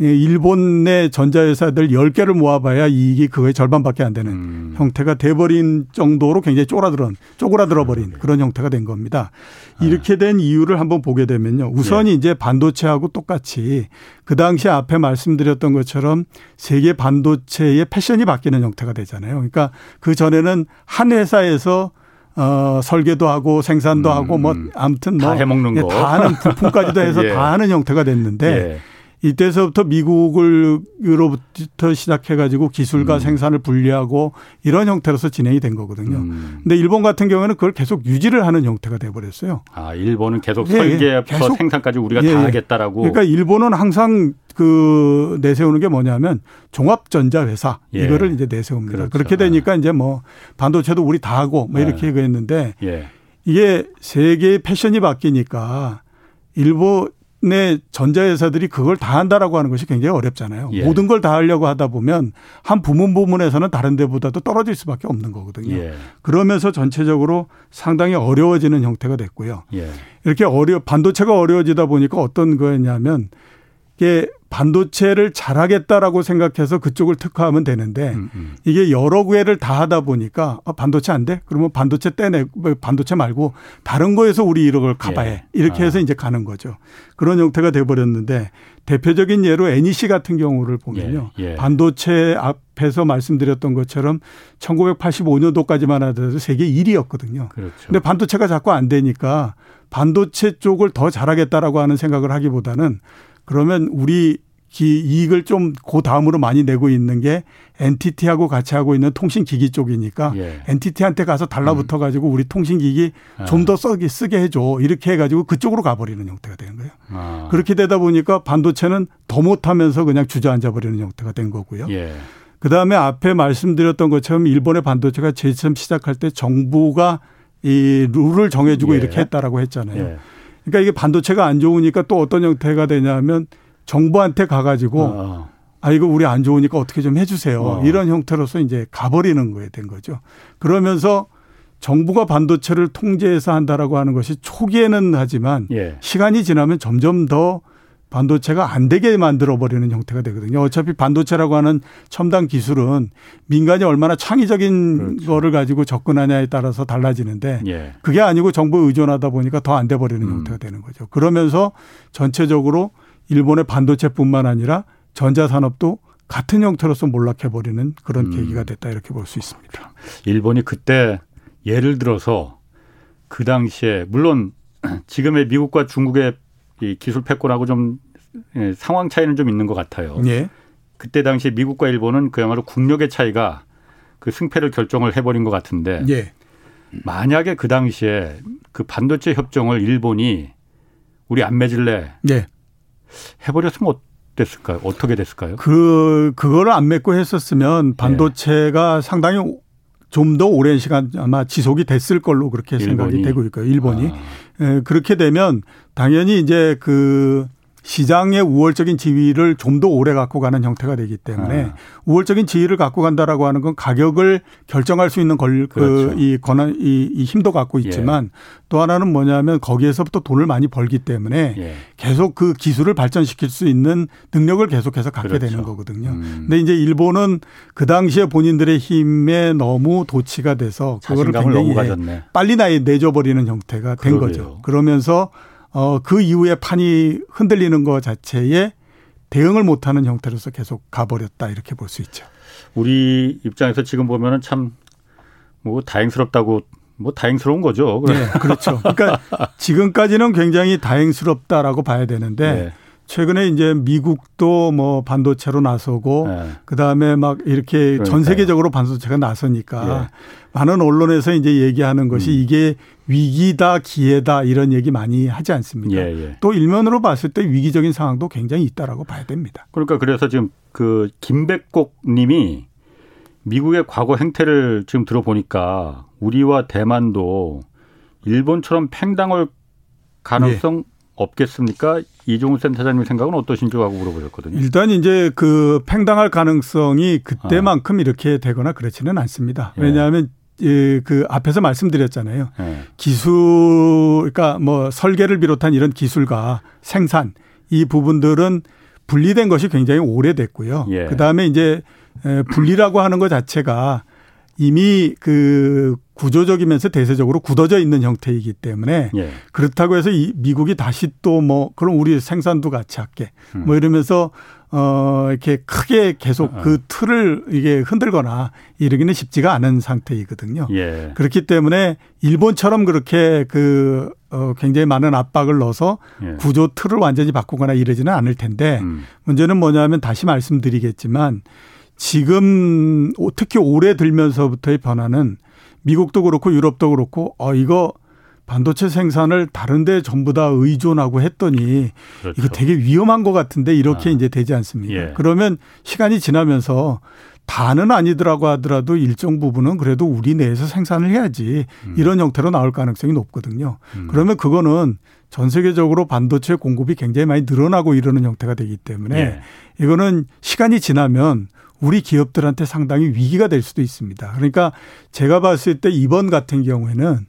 예, 일본의 전자회사들 10개를 모아봐야 이익이 그거의 절반밖에 안 되는 음. 형태가 돼버린 정도로 굉장히 쪼그라들은, 쪼그라들어버린 네. 그런 형태가 된 겁니다. 아. 이렇게 된 이유를 한번 보게 되면요. 우선 네. 이제 반도체하고 똑같이 그 당시 앞에 말씀드렸던 것처럼 세계 반도체의 패션이 바뀌는 형태가 되잖아요. 그러니까 그 전에는 한 회사에서 어, 설계도 하고 생산도 음. 하고 뭐 아무튼 뭐 다 해먹는 거. 다 하는 부품까지도 해서 예. 다 하는 형태가 됐는데 예. 이때서부터 미국을로부터 시작해 가지고 기술과 음. 생산을 분리하고 이런 형태로서 진행이 된 거거든요. 음. 근데 일본 같은 경우에는 그걸 계속 유지를 하는 형태가 돼 버렸어요. 아, 일본은 계속 예, 예. 설계부터 계속 생산까지 우리가 예, 다 예. 하겠다라고. 그러니까 일본은 항상 그 내세우는 게 뭐냐면 종합전자회사 예. 이거를 이제 내세웁니다. 그렇죠. 그렇게 되니까 이제 뭐 반도체도 우리 다 하고 뭐 이렇게 예. 했는데 이게 세계의 패션이 바뀌니까 일본 내 전자회사들이 그걸 다 한다라고 하는 것이 굉장히 어렵잖아요. 예. 모든 걸 다 하려고 하다 보면 한 부문 부문에서는 다른 데보다도 떨어질 수밖에 없는 거거든요. 예. 그러면서 전체적으로 상당히 어려워지는 형태가 됐고요. 예. 이렇게 어려 반도체가 어려워지다 보니까 어떤 거였냐면 이게 반도체를 잘하겠다라고 생각해서 그쪽을 특화하면 되는데 음, 음. 이게 여러 구애를 다 하다 보니까 아, 반도체 안 돼? 그러면 반도체 떼내 뭐 반도체 말고 다른 거에서 우리 이걸 가봐야 예. 이렇게 해서 아. 이제 가는 거죠. 그런 형태가 돼 버렸는데 대표적인 예로 NEC 같은 경우를 보면요. 예. 예. 반도체 앞에서 말씀드렸던 것처럼 1985년도까지만 하더라도 세계 1위였거든요. 그렇죠. 근데 반도체가 자꾸 안 되니까 반도체 쪽을 더 잘하겠다라고 하는 생각을 하기보다는 그러면 우리 기 이익을 좀 그 다음으로 많이 내고 있는 게 NTT하고 같이 하고 있는 통신 기기 쪽이니까 예. NTT한테 가서 달라붙어 음. 가지고 우리 통신 기기 아. 좀더 쓰게 쓰게 해줘 이렇게 해가지고 그쪽으로 가버리는 형태가 되는 거예요. 아. 그렇게 되다 보니까 반도체는 더 못하면서 그냥 주저앉아 버리는 형태가 된 거고요. 예. 그 다음에 앞에 말씀드렸던 것처럼 일본의 반도체가 제일 처음 시작할 때 정부가 이 룰을 정해주고 예. 이렇게 했다라고 했잖아요. 예. 그러니까 이게 반도체가 안 좋으니까 또 어떤 형태가 되냐면 정부한테 가가지고 어. 아 이거 우리 안 좋으니까 어떻게 좀 해주세요. 어. 이런 형태로서 이제 가버리는 거에 된 거죠. 그러면서 정부가 반도체를 통제해서 한다라고 하는 것이 초기에는 하지만 예. 시간이 지나면 점점 더 반도체가 안 되게 만들어 버리는 형태가 되거든요. 어차피 반도체라고 하는 첨단 기술은 민간이 얼마나 창의적인 그렇죠. 거를 가지고 접근하냐에 따라서 달라지는데 예. 그게 아니고 정부 의존하다 보니까 더 안 돼 버리는 음. 형태가 되는 거죠. 그러면서 전체적으로 일본의 반도체뿐만 아니라 전자산업도 같은 형태로서 몰락해 버리는 그런 음. 계기가 됐다 이렇게 볼 수 있습니다. 일본이 그때 예를 들어서 그 당시에 물론 지금의 미국과 중국의 이 기술 패권하고 좀 예, 상황 차이는 좀 있는 것 같아요. 예. 그때 당시 미국과 일본은 그야말로 국력의 차이가 그 승패를 결정을 해버린 것 같은데 예. 만약에 그 당시에 그 반도체 협정을 일본이 우리 안 맺을래 예. 해버렸으면 어땠을까요? 어떻게 됐을까요? 그 그거를 안 맺고 했었으면 반도체가 예. 상당히 좀 더 오랜 시간 아마 지속이 됐을 걸로 그렇게 일본이. 생각이 되고 있고요. 일본이 아. 예, 그렇게 되면 당연히 이제 그 시장의 우월적인 지위를 좀 더 오래 갖고 가는 형태가 되기 때문에 아. 우월적인 지위를 갖고 간다라고 하는 건 가격을 결정할 수 있는 걸, 그 그렇죠. 그, 이 권한, 이, 이 힘도 갖고 있지만 예. 또 하나는 뭐냐면 거기에서부터 돈을 많이 벌기 때문에 예. 계속 그 기술을 발전시킬 수 있는 능력을 계속해서 갖게 그렇죠. 되는 거거든요. 음. 근데 이제 일본은 그 당시에 본인들의 힘에 너무 도치가 돼서 그거를 굉장히 빨리 나이 내줘버리는 형태가 된 그러게요. 거죠. 그러면서 어, 그 이후에 판이 흔들리는 것 자체에 대응을 못하는 형태로서 계속 가버렸다 이렇게 볼 수 있죠. 우리 입장에서 지금 보면은 참 뭐 다행스럽다고 뭐 다행스러운 거죠. 네, 그렇죠. 그러니까 지금까지는 굉장히 다행스럽다라고 봐야 되는데 네. 최근에 이제 미국도 뭐 반도체로 나서고 네. 그다음에 막 이렇게 그러니까요. 전 세계적으로 반도체가 나서니까 네. 많은 언론에서 이제 얘기하는 것이 음. 이게 위기다 기회다 이런 얘기 많이 하지 않습니까? 예, 예. 또 일면으로 봤을 때 위기적인 상황도 굉장히 있다라고 봐야 됩니다. 그러니까 그래서 지금 그 김백곡 님이 미국의 과거 행태를 지금 들어보니까 우리와 대만도 일본처럼 팽당할 가능성 예. 없겠습니까? 이종훈 센터장님 생각은 어떠신지 하고 물어보셨거든요. 일단 이제 그 팽당할 가능성이 그때만큼 아. 이렇게 되거나 그렇지는 않습니다. 예. 왜냐하면 예, 그 앞에서 말씀드렸잖아요. 예. 기술, 그러니까 뭐 설계를 비롯한 이런 기술과 생산 이 부분들은 분리된 것이 굉장히 오래됐고요. 예. 그 다음에 이제 분리라고 하는 것 자체가 이미 그 구조적이면서 대세적으로 굳어져 있는 형태이기 때문에 예. 그렇다고 해서 이 미국이 다시 또 뭐 그럼 우리 생산도 같이 할게 음. 뭐 이러면서 어 이렇게 크게 계속 어. 그 틀을 이게 흔들거나 이러기는 쉽지가 않은 상태이거든요. 예. 그렇기 때문에 일본처럼 그렇게 그 어, 굉장히 많은 압박을 넣어서 예. 구조 틀을 완전히 바꾸거나 이러지는 않을 텐데 음. 문제는 뭐냐면 다시 말씀드리겠지만 지금 특히 올해 들면서부터의 변화는 미국도 그렇고 유럽도 그렇고 어 이거 반도체 생산을 다른데 전부 다 의존하고 했더니 그렇죠. 이거 되게 위험한 것 같은데 이렇게 아. 이제 되지 않습니까? 예. 그러면 시간이 지나면서 다는 아니더라고 하더라도 일정 부분은 그래도 우리 내에서 생산을 해야지 음. 이런 형태로 나올 가능성이 높거든요. 음. 그러면 그거는 전 세계적으로 반도체 공급이 굉장히 많이 늘어나고 이러는 형태가 되기 때문에 예. 이거는 시간이 지나면 우리 기업들한테 상당히 위기가 될 수도 있습니다. 그러니까 제가 봤을 때 이번 같은 경우에는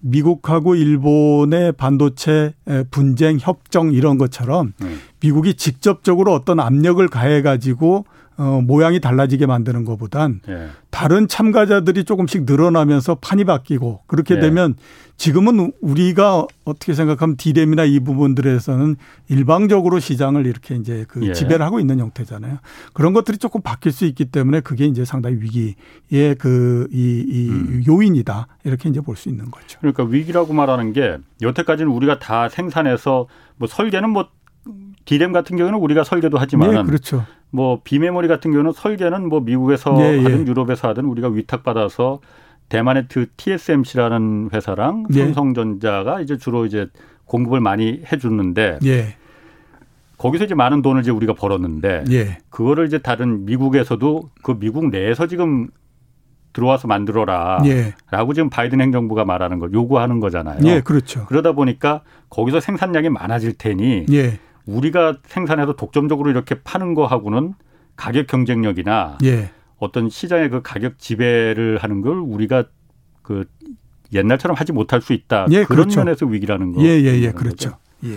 미국하고 일본의 반도체 분쟁 협정 이런 것처럼 네. 미국이 직접적으로 어떤 압력을 가해 가지고 어, 모양이 달라지게 만드는 것보단 예. 다른 참가자들이 조금씩 늘어나면서 판이 바뀌고 그렇게 예. 되면 지금은 우리가 어떻게 생각하면 디램이나 이 부분들에서는 일방적으로 시장을 이렇게 이제 그 예. 지배를 하고 있는 형태잖아요. 그런 것들이 조금 바뀔 수 있기 때문에 그게 이제 상당히 위기의 그이 이 음. 요인이다 이렇게 이제 볼 수 있는 거죠. 그러니까 위기라고 말하는 게 여태까지는 우리가 다 생산해서 뭐 설계는 뭐 디램 같은 경우는 우리가 설계도 하지만 네, 그렇죠. 뭐 비메모리 같은 경우는 설계는 뭐 미국에서 네, 하든 예. 유럽에서 하든 우리가 위탁받아서 대만의 그 TSMC라는 회사랑 예. 삼성전자가 이제 주로 이제 공급을 많이 해주는데 예. 거기서 이제 많은 돈을 이제 우리가 벌었는데 예. 그거를 이제 다른 미국에서도 그 미국 내에서 지금 들어와서 만들어라. 예. 라고 지금 바이든 행정부가 말하는 걸 요구하는 거잖아요. 예, 그렇죠. 그러다 보니까 거기서 생산량이 많아질 테니 예. 우리가 생산해서 독점적으로 이렇게 파는 거하고는 가격 경쟁력이나 예. 어떤 시장의 그 가격 지배를 하는 걸 우리가 그 옛날처럼 하지 못할 수 있다. 예, 그런 그렇죠. 면에서 위기라는 거. 예, 예, 예, 그렇죠. 예.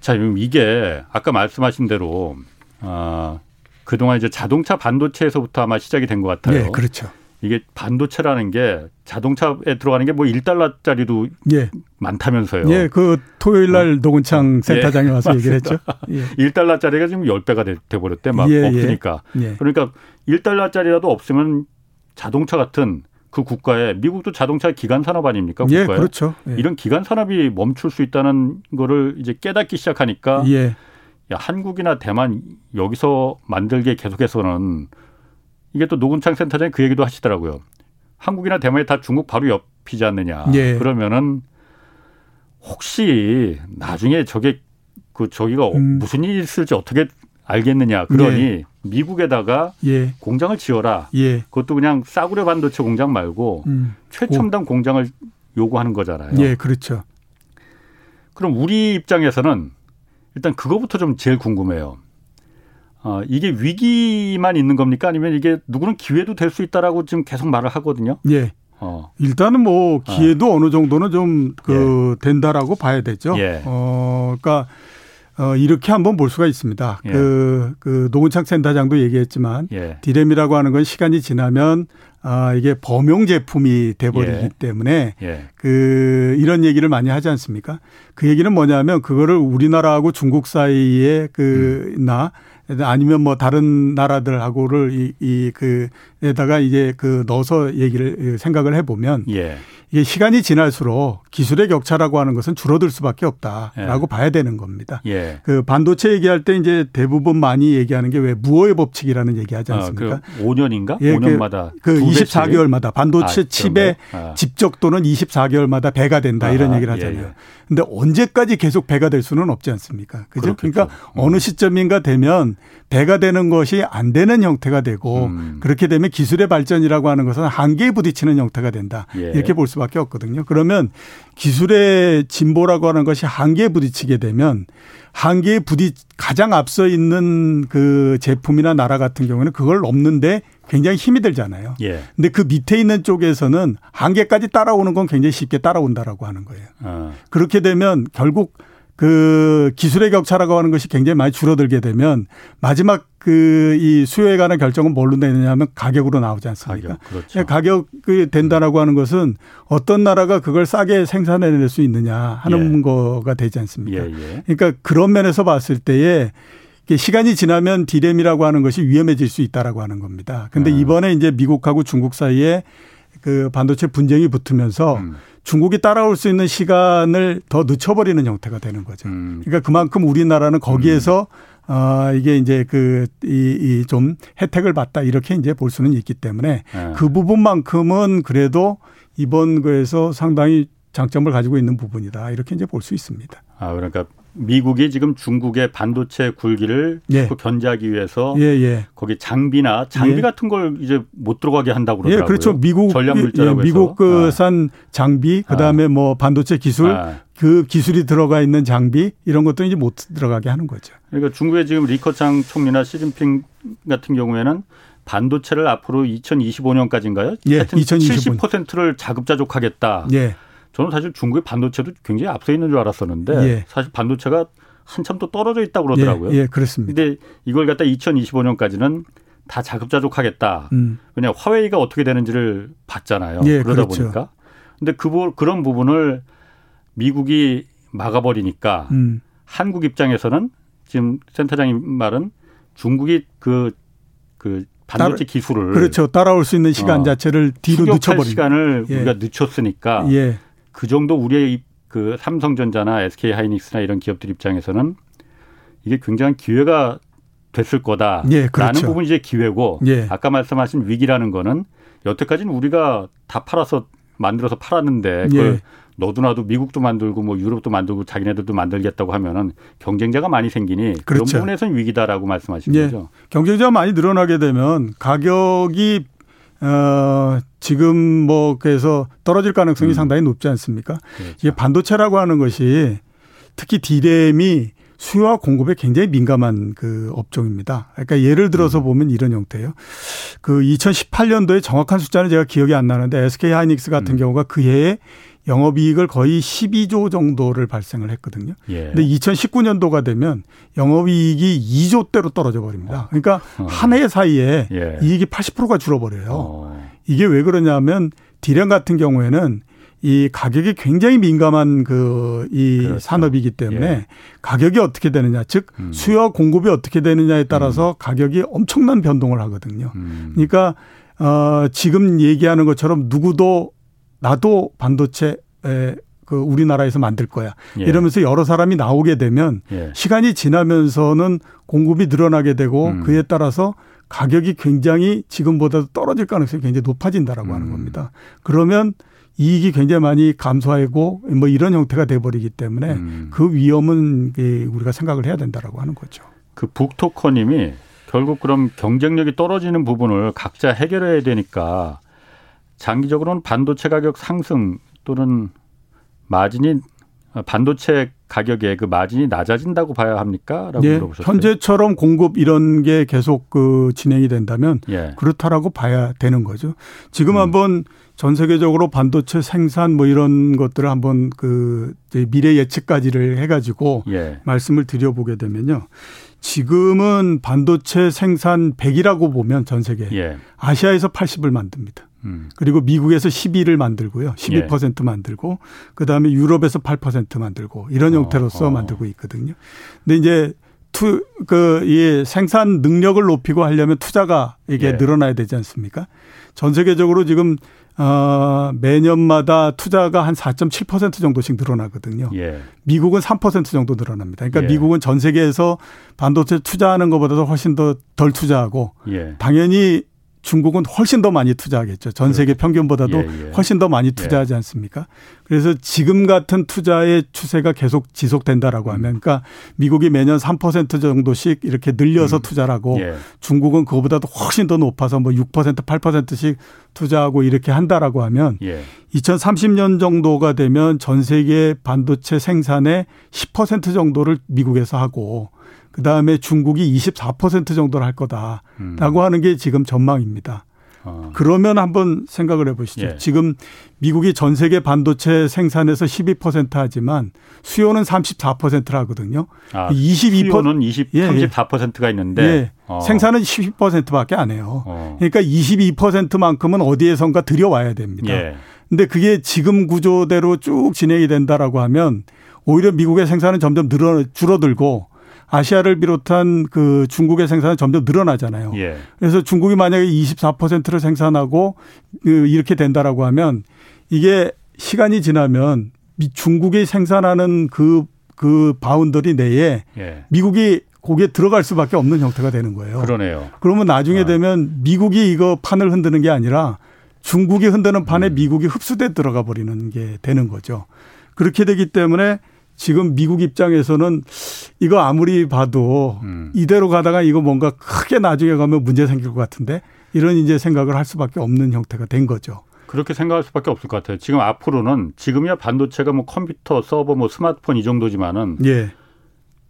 자, 그럼 이게 아까 말씀하신 대로 아 그동안 이제 자동차 반도체에서부터 아마 시작이 된 것 같아요. 예, 그렇죠. 이게 반도체라는 게 자동차에 들어가는 게 뭐 1달러짜리도 예. 많다면서요. 예, 그 토요일 날 어. 노근창 예. 센터장에 예. 와서 얘기를 했죠. 예. 1달러짜리가 지금 10배가 돼, 돼 버렸대. 막 예, 예, 없으니까. 예. 그러니까 1달러짜리라도 없으면 자동차 같은 그 국가에 미국도 자동차 기간 산업 아닙니까? 국가에. 예, 그렇죠. 예. 이런 기간 산업이 멈출 수 있다는 거를 이제 깨닫기 시작하니까 예. 야, 한국이나 대만 여기서 만들게 계속해서는 이게 또 노근창 센터장이 그 얘기도 하시더라고요. 한국이나 대만이 다 중국 바로 옆이지 않느냐. 예. 그러면은 혹시 나중에 저게 그 저기가 음. 무슨 일이 있을지 어떻게 알겠느냐. 그러니 예. 미국에다가 예. 공장을 지어라. 예. 그것도 그냥 싸구려 반도체 공장 말고 음. 최첨단 오. 공장을 요구하는 거잖아요. 예, 그렇죠. 그럼 우리 입장에서는 일단 그거부터 좀 제일 궁금해요. 어, 이게 위기만 있는 겁니까? 아니면 이게 누구는 기회도 될 수 있다라고 지금 계속 말을 하거든요. 예. 어. 일단은 뭐 기회도 어. 느 정도는 좀그 예. 된다라고 봐야 되죠. 예. 어, 그러니까 어, 이렇게 한번 볼 수가 있습니다. 예. 그, 그 노은창 센터장도 얘기했지만 예. 디램이라고 하는 건 시간이 지나면 아, 이게 범용 제품이 돼버리기 예. 때문에 예. 그 이런 얘기를 많이 하지 않습니까? 그 얘기는 뭐냐면 그거를 우리나라하고 중국 사이에 그나 음. 아니면 뭐 다른 나라들하고를 이 이 그에다가 이제 그 넣어서 얘기를 생각을 해 보면 예. 이게 시간이 지날수록 기술의 격차라고 하는 것은 줄어들 수밖에 없다라고 예. 봐야 되는 겁니다. 예. 그 반도체 얘기할 때 이제 대부분 많이 얘기하는 게 왜 무어의 법칙이라는 얘기하지 않습니까? 아, 그 5년인가? 예, 5년마다 그, 그 24개월마다 반도체 아, 칩의 아. 집적도는 24개월마다 배가 된다 이런 아, 얘기를 예, 하잖아요. 예. 근데 언제까지 계속 배가 될 수는 없지 않습니까? 그죠? 그렇겠죠. 그러니까 음. 어느 시점인가 되면 배가 되는 것이 안 되는 형태가 되고 음. 그렇게 되면 기술의 발전이라고 하는 것은 한계에 부딪히는 형태가 된다. 예. 이렇게 볼 수밖에 없거든요. 그러면 기술의 진보라고 하는 것이 한계에 부딪히게 되면 한계에 부딪 가장 앞서 있는 그 제품이나 나라 같은 경우는 그걸 넘는데 굉장히 힘이 들잖아요. 예. 근데 그 밑에 있는 쪽에서는 한계까지 따라오는 건 굉장히 쉽게 따라온다라고 하는 거예요. 어. 그렇게 되면 결국 그 기술의 격차라고 하는 것이 굉장히 많이 줄어들게 되면 마지막 그 이 수요에 관한 결정은 뭘로 내느냐면 가격으로 나오지 않습니까? 가격, 그렇죠. 예, 가격이 된다라고 하는 것은 어떤 나라가 그걸 싸게 생산해낼 수 있느냐 하는 예. 거가 되지 않습니까? 예, 예. 그러니까 그런 면에서 봤을 때에 시간이 지나면 디램이라고 하는 것이 위험해질 수 있다라고 하는 겁니다. 근데 아. 이번에 이제 미국하고 중국 사이에 그 반도체 분쟁이 붙으면서 음. 중국이 따라올 수 있는 시간을 더 늦춰버리는 형태가 되는 거죠. 음. 그러니까 그만큼 우리나라는 거기에서 음. 어, 이게 이제 그, 이, 이 좀 혜택을 받다 이렇게 이제 볼 수는 있기 때문에 네. 그 부분만큼은 그래도 이번 거에서 상당히 장점을 가지고 있는 부분이다 이렇게 이제 볼 수 있습니다. 아, 그러니까 미국이 지금 중국의 반도체 굴기를 예. 견제하기 위해서 예, 예. 거기 장비나 장비 예. 같은 걸 이제 못 들어가게 한다고 예, 그러더라고요. 예, 그렇죠. 미국 전략 물자라고 예, 미국 그산 아. 장비 그다음에 아. 뭐 반도체 기술 아. 그 기술이 들어가 있는 장비 이런 것도 이제 못 들어가게 하는 거죠. 그러니까 중국의 지금 리커창 총리나 시진핑 같은 경우에는 반도체를 앞으로 2025년까지인가요? 예, 하여튼 2025년. 70%를 자급자족하겠다. 예. 저는 사실 중국의 반도체도 굉장히 앞서 있는 줄 알았었는데 예. 사실 반도체가 한참 또 떨어져 있다고 그러더라고요. 예, 예 그렇습니다. 근데 이걸 갖다 2025년까지는 다 자급자족하겠다. 음. 왜냐 화웨이가 어떻게 되는지를 봤잖아요. 예, 그러다 그렇죠. 보니까. 근데 그 그런 부분을 미국이 막아버리니까 음. 한국 입장에서는 지금 센터장님 말은 중국이 그, 그 반도체 기술을 그렇죠 따라올 수 있는 시간 어, 자체를 뒤로 늦춰버린 시간을 예. 우리가 늦췄으니까 예. 그 정도 우리의 그 삼성전자나 SK 하이닉스나 이런 기업들 입장에서는 이게 굉장한 기회가 됐을 거다라는 예, 그렇죠. 부분이 이제 기회고 예. 아까 말씀하신 위기라는 거는 여태까지는 우리가 다 팔아서 만들어서 팔았는데 그걸 예. 너도 나도 미국도 만들고 뭐 유럽도 만들고 자기네들도 만들겠다고 하면은 경쟁자가 많이 생기니 그렇죠. 그런 부분에서는 위기다라고 말씀하신 예. 거죠. 경쟁자가 많이 늘어나게 되면 가격이 어, 지금 뭐 그래서 떨어질 가능성이 음. 상당히 높지 않습니까? 그렇죠. 이게 반도체라고 하는 것이 특히 디램이 수요와 공급에 굉장히 민감한 그 업종입니다. 그러니까 예를 들어서 음. 보면 이런 형태예요. 그 2018년도에 정확한 숫자는 제가 기억이 안 나는데 SK 하이닉스 같은 음. 경우가 그 해에 영업이익을 거의 12조 정도를 발생을 했거든요. 예. 근데 2019년도가 되면 영업이익이 2조대로 떨어져 버립니다. 그러니까 어. 한해 사이에 예. 이익이 80%가 줄어버려요. 어. 이게 왜 그러냐면 디램 같은 경우에는 이 가격이 굉장히 민감한 그이 그렇죠. 산업이기 때문에 예. 가격이 어떻게 되느냐, 즉 음. 수요와 공급이 어떻게 되느냐에 따라서 음. 가격이 엄청난 변동을 하거든요. 음. 그러니까 어 지금 얘기하는 것처럼 누구도 나도 반도체 그 우리나라에서 만들 거야. 예. 이러면서 여러 사람이 나오게 되면 예. 시간이 지나면서는 공급이 늘어나게 되고 음. 그에 따라서 가격이 굉장히 지금보다도 떨어질 가능성이 굉장히 높아진다라고 음. 하는 겁니다. 그러면 이익이 굉장히 많이 감소하고 뭐 이런 형태가 돼버리기 때문에 음. 그 위험은 우리가 생각을 해야 된다라고 하는 거죠. 그 북토커님이 결국 그럼 경쟁력이 떨어지는 부분을 각자 해결해야 되니까 장기적으로는 반도체 가격 상승 또는 마진이 반도체 가격의 그 마진이 낮아진다고 봐야 합니까? 라고 예, 물어보셨어요. 현재처럼 공급 이런 게 계속 그 진행이 된다면 예. 그렇다라고 봐야 되는 거죠. 지금 음. 한번 전 세계적으로 반도체 생산 뭐 이런 것들을 한번 그 미래 예측까지를 해가지고 예. 말씀을 드려보게 되면요. 지금은 반도체 생산 100이라고 보면 전 세계 예. 아시아에서 80을 만듭니다. 음. 그리고 미국에서 12를 만들고요. 12% 예. 만들고 그다음에 유럽에서 8% 만들고 이런 어, 형태로서 어, 어. 만들고 있거든요. 근데 이제 투, 그, 이 생산 능력을 높이고 하려면 투자가 이게 예. 늘어나야 되지 않습니까? 전 세계적으로 지금 어, 매년마다 투자가 한 4.7% 정도씩 늘어나거든요. 예. 미국은 3% 정도 늘어납니다. 그러니까 예. 미국은 전 세계에서 반도체 투자하는 것보다도 훨씬 더 덜 투자하고 예. 당연히 중국은 훨씬 더 많이 투자하겠죠. 전 세계 평균보다도 예, 예. 훨씬 더 많이 예. 투자하지 않습니까? 그래서 지금 같은 투자의 추세가 계속 지속된다라고 음. 하면 그러니까 미국이 매년 3% 정도씩 이렇게 늘려서 음. 투자를 하고 예. 중국은 그거보다도 훨씬 더 높아서 뭐 6% 8%씩 투자하고 이렇게 한다라고 하면 예. 2030년 정도가 되면 전 세계 반도체 생산의 10% 정도를 미국에서 하고 그 다음에 중국이 24% 정도를 할 거다라고 음. 하는 게 지금 전망입니다. 어. 그러면 한번 생각을 해보시죠. 예. 지금 미국이 전 세계 반도체 생산에서 12% 하지만 수요는 34%를 하거든요. 아, 22% 수요는 20, 예, 34%가 예. 있는데 예. 어. 생산은 12%밖에 안 해요. 어. 그러니까 22%만큼은 어디에선가 들여와야 됩니다. 예. 근데 그게 지금 구조대로 쭉 진행이 된다라고 하면 오히려 미국의 생산은 점점 늘어 줄어들고 아시아를 비롯한 그 중국의 생산은 점점 늘어나잖아요. 예. 그래서 중국이 만약에 24%를 생산하고 그 이렇게 된다라고 하면 이게 시간이 지나면 중국이 생산하는 그, 그 boundary 내에 예. 미국이 거기에 들어갈 수밖에 없는 형태가 되는 거예요. 그러네요. 그러면 나중에 아. 되면 미국이 이거 판을 흔드는 게 아니라 중국이 흔드는 판에 음. 미국이 흡수돼 들어가 버리는 게 되는 거죠. 그렇게 되기 때문에 지금 미국 입장에서는 이거 아무리 봐도 음. 이대로 가다가 이거 뭔가 크게 나중에 가면 문제 생길 것 같은데 이런 이제 생각을 할 수밖에 없는 형태가 된 거죠. 그렇게 생각할 수밖에 없을 것 같아요. 지금 앞으로는 지금이야 반도체가 뭐 컴퓨터, 서버, 뭐 스마트폰 이 정도지만은 예.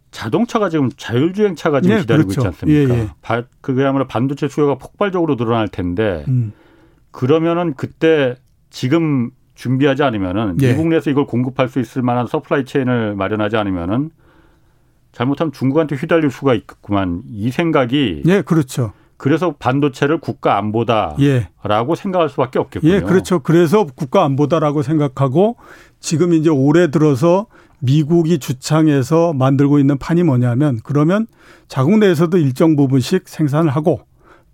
자동차가 지금 자율주행 차가 지금 예, 기다리고 그렇죠. 있지 않습니까? 예, 예. 그야말로 반도체 수요가 폭발적으로 늘어날 텐데 음. 그러면은 그때 지금 준비하지 않으면은 예. 미국 내에서 이걸 공급할 수 있을 만한 supply chain을 마련하지 않으면은 잘못하면 중국한테 휘둘릴 수가 있겠구만 이 생각이 예 그렇죠. 그래서 반도체를 국가 안보다라고 예. 생각할 수밖에 없겠군요. 예, 그렇죠. 그래서 국가 안보다라고 생각하고 지금 이제 올해 들어서 미국이 주창해서 만들고 있는 판이 뭐냐면 그러면 자국 내에서도 일정 부분씩 생산을 하고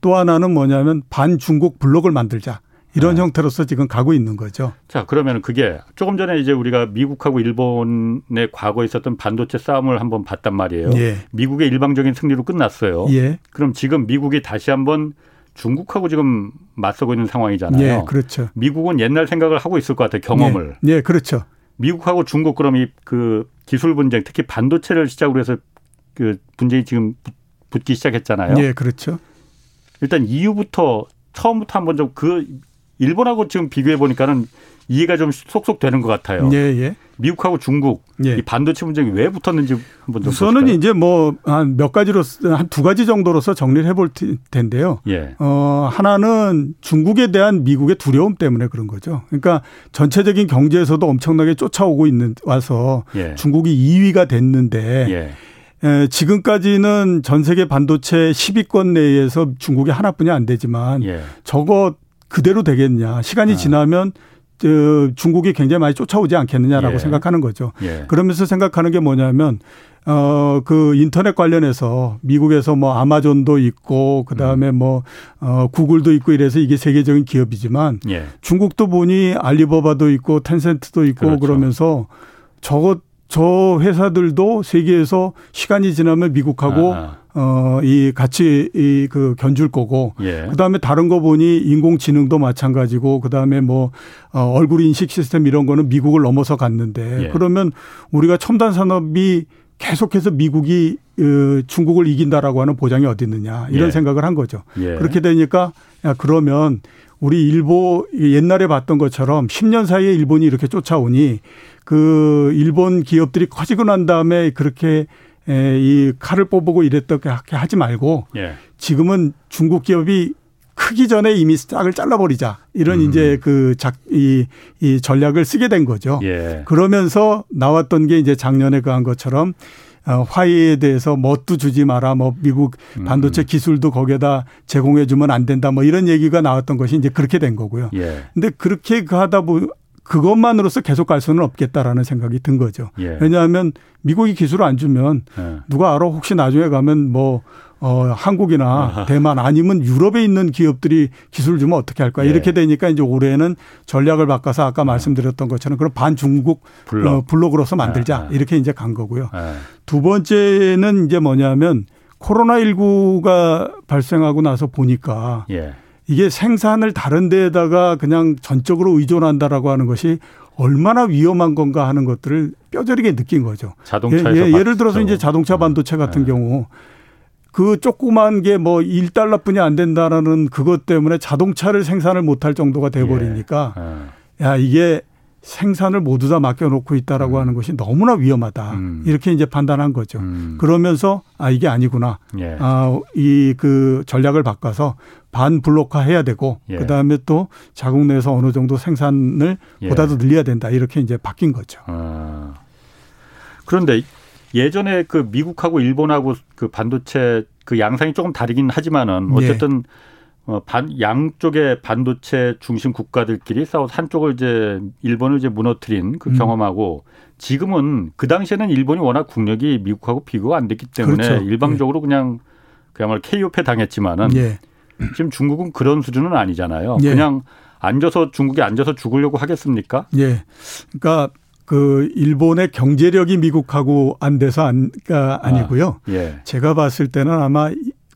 또 하나는 뭐냐면 반중국 블록을 만들자. 이런 네. 형태로서 지금 가고 있는 거죠. 자, 그러면 그게 조금 전에 이제 우리가 미국하고 일본의 과거에 있었던 반도체 싸움을 한번 봤단 말이에요. 예. 미국의 일방적인 승리로 끝났어요. 예. 그럼 지금 미국이 다시 한번 중국하고 지금 맞서고 있는 상황이잖아요. 예, 그렇죠. 미국은 옛날 생각을 하고 있을 것 같아요. 경험을. 예, 예 그렇죠. 미국하고 중국 그럼 이 그 기술 분쟁, 특히 반도체를 시작으로 해서 그 분쟁이 지금 붙기 시작했잖아요. 예, 그렇죠. 일단 이후부터 처음부터 한번 좀 그 일본하고 지금 비교해 보니까는 이해가 좀 속속 되는 것 같아요. 예, 예. 미국하고 중국 예. 이 반도체 문제가 왜 붙었는지 한번 좀 우선은 보실까요? 이제 뭐 한 몇 가지로 한 두 가지 정도로서 정리를 해볼 텐데요. 예. 어 하나는 중국에 대한 미국의 두려움 때문에 그런 거죠. 그러니까 전체적인 경제에서도 엄청나게 쫓아오고 있는 와서 예. 중국이 2위가 됐는데. 예. 에, 지금까지는 전 세계 반도체 10위권 내에서 중국이 하나뿐이 안 되지만 예. 저거 그대로 되겠냐. 시간이 아. 지나면 저 중국이 굉장히 많이 쫓아오지 않겠느냐라고 예. 생각하는 거죠. 예. 그러면서 생각하는 게 뭐냐면 어 그 인터넷 관련해서 미국에서 뭐 아마존도 있고 그다음에 음. 뭐어 구글도 있고 이래서 이게 세계적인 기업이지만 예. 중국도 보니 알리바바도 있고 텐센트도 있고 그렇죠. 그러면서 저것 저 회사들도 세계에서 시간이 지나면 미국하고 아하. 어, 이 같이 이 그 견줄 거고 예. 그 다음에 다른 거 보니 인공지능도 마찬가지고 그 다음에 뭐 어, 얼굴 인식 시스템 이런 거는 미국을 넘어서 갔는데 예. 그러면 우리가 첨단 산업이 계속해서 미국이 어, 중국을 이긴다라고 하는 보장이 어디 있느냐 이런 예. 생각을 한 거죠. 예. 그렇게 되니까 야 그러면 우리 일본 옛날에 봤던 것처럼 10년 사이에 일본이 이렇게 쫓아오니 그 일본 기업들이 커지고 난 다음에 그렇게 이 칼을 뽑고 이랬던 게 하지 말고 예. 지금은 중국 기업이 크기 전에 이미 싹을 잘라버리자 이런 음. 이제 그작이 이 전략을 쓰게 된 거죠. 예. 그러면서 나왔던 게 이제 작년에 그한 것처럼 어, 화해에 대해서 뭣도 주지 마라. 뭐 미국 음, 반도체 음. 기술도 거기에다 제공해 주면 안 된다. 뭐 이런 얘기가 나왔던 것이 이제 그렇게 된 거고요. 예. 근데 그렇게 그 하다 보 그것만으로서 계속 갈 수는 없겠다라는 생각이 든 거죠. 예. 왜냐하면 미국이 기술을 안 주면 예. 누가 알아 혹시 나중에 가면 뭐 어, 한국이나 아하. 대만 아니면 유럽에 있는 기업들이 기술을 주면 어떻게 할까 예. 이렇게 되니까 이제 올해는 전략을 바꿔서 아까 말씀드렸던 것처럼 그런 반중국 블록. 어, 블록 으로서 만들자 예. 이렇게 이제 간 거고요. 예. 두 번째는 이제 뭐냐면 코로나19가 발생하고 나서 보니까 예. 이게 생산을 다른 데에다가 그냥 전적으로 의존한다라고 하는 것이 얼마나 위험한 건가 하는 것들을 뼈저리게 느낀 거죠. 자동차에서 예, 예, 를 들어서 이제 자동차 반도체 같은 네. 경우 그 조그만 게 뭐 1달러뿐이 안 된다라는 그것 때문에 자동차를 생산을 못할 정도가 돼 버리니까 예. 예. 야, 이게 생산을 모두 다 맡겨놓고 있다라고 음. 하는 것이 너무나 위험하다. 음. 이렇게 이제 판단한 거죠. 음. 그러면서 아 이게 아니구나. 예. 아이 그 전략을 바꿔서 반블록화 해야 되고 예. 그다음에 또 자국 내에서 어느 정도 생산을 예. 보다 더 늘려야 된다. 이렇게 이제 바뀐 거죠. 아. 그런데 예전에 그 미국하고 일본하고 그 반도체 그 양상이 조금 다르긴 하지만은 예. 어쨌든 예. 어, 반, 양쪽의 반도체 중심 국가들끼리 싸워서 한쪽을 이제 일본을 이제 무너뜨린 그 음. 경험하고 지금은 그 당시에는 일본이 워낙 국력이 미국하고 비교가 안 됐기 때문에 그렇죠. 일방적으로 예. 그냥 그야말로 KO패 당했지만은 예. 지금 중국은 그런 수준은 아니잖아요. 예. 그냥 앉아서 중국이 앉아서 죽으려고 하겠습니까? 예. 그러니까 그 일본의 경제력이 미국하고 안 돼서 안, 가 아니고요. 아, 예. 제가 봤을 때는 아마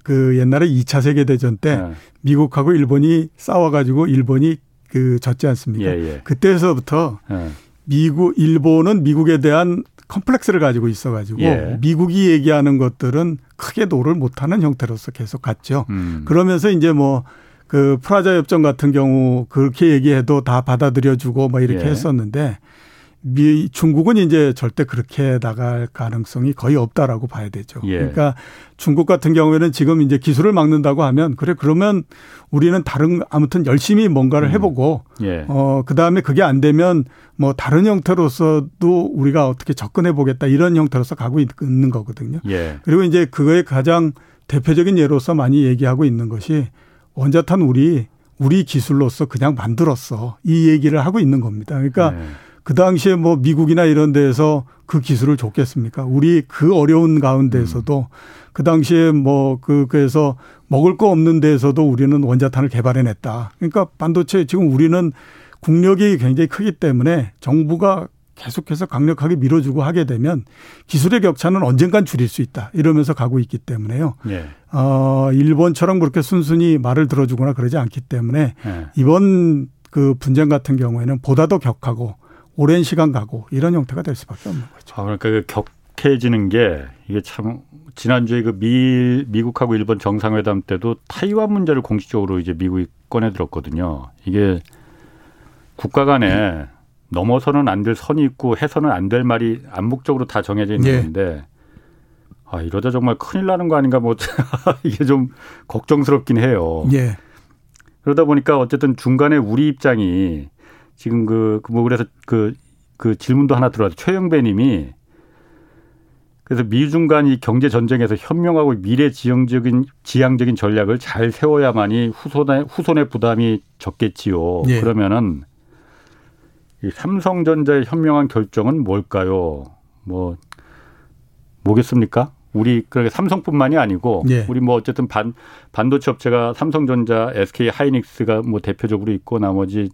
그 옛날에 2차 세계 대전 때 예. 미국하고 일본이 싸워 가지고 일본이 그 졌지 않습니까? 예, 예. 그때서부터 예. 미국 일본은 미국에 대한 콤플렉스를 가지고 있어 가지고 예. 미국이 얘기하는 것들은 크게 no를 못 하는 형태로서 계속 갔죠. 음. 그러면서 이제 뭐그 프라자 협정 같은 경우 그렇게 얘기해도 다 받아들여 주고 뭐 이렇게 예. 했었는데 미 중국은 이제 절대 그렇게 나갈 가능성이 거의 없다라고 봐야 되죠. 예. 그러니까 중국 같은 경우에는 지금 이제 기술을 막는다고 하면 그래 그러면 우리는 다른 아무튼 열심히 뭔가를 음. 해보고 음. 예. 어 그다음에 그게 안 되면 뭐 다른 형태로서도 우리가 어떻게 접근해 보겠다 이런 형태로서 가고 있는 거거든요. 예. 그리고 이제 그거의 가장 대표적인 예로서 많이 얘기하고 있는 것이 원자탄 우리 우리 기술로서 그냥 만들었어 이 얘기를 하고 있는 겁니다. 그러니까. 네. 그 당시에 뭐 미국이나 이런 데에서 그 기술을 줬겠습니까? 우리 그 어려운 가운데에서도 음. 그 당시에 뭐 그, 그래서 먹을 거 없는 데에서도 우리는 원자탄을 개발해냈다. 그러니까 반도체 지금 우리는 국력이 굉장히 크기 때문에 정부가 계속해서 강력하게 밀어주고 하게 되면 기술의 격차는 언젠간 줄일 수 있다. 이러면서 가고 있기 때문에요. 예. 어, 일본처럼 그렇게 순순히 말을 들어주거나 그러지 않기 때문에 예. 이번 그 분쟁 같은 경우에는 보다 더 격하고 오랜 시간 가고 이런 형태가 될 수밖에 없는 거죠. 아, 그러니까 그 격해지는 게 이게 참 지난주에 그 미, 미국하고 일본 정상회담 때도 타이완 문제를 공식적으로 이제 미국이 꺼내 들었거든요. 이게 국가 간에 넘어서는 안 될 선이 있고 해서는 안 될 말이 암묵적으로 다 정해져 있는 예. 건데 아, 이러다 정말 큰일 나는 거 아닌가 뭐 이게 좀 걱정스럽긴 해요. 예. 그러다 보니까 어쨌든 중간에 우리 입장이 지금 그, 그, 뭐 그래서 그, 그 질문도 하나 들어왔죠. 최영배 님이 그래서 미중 간 이 경제 전쟁에서 현명하고 미래 지형적인 지향적인 전략을 잘 세워야만이 후손의 후손의 부담이 적겠지요. 예. 그러면은 이 삼성전자의 현명한 결정은 뭘까요? 뭐 뭐겠습니까? 우리 그러니까 삼성뿐만이 아니고 예. 우리 뭐 어쨌든 반 반도체 업체가 삼성전자, SK 하이닉스가 뭐 대표적으로 있고 나머지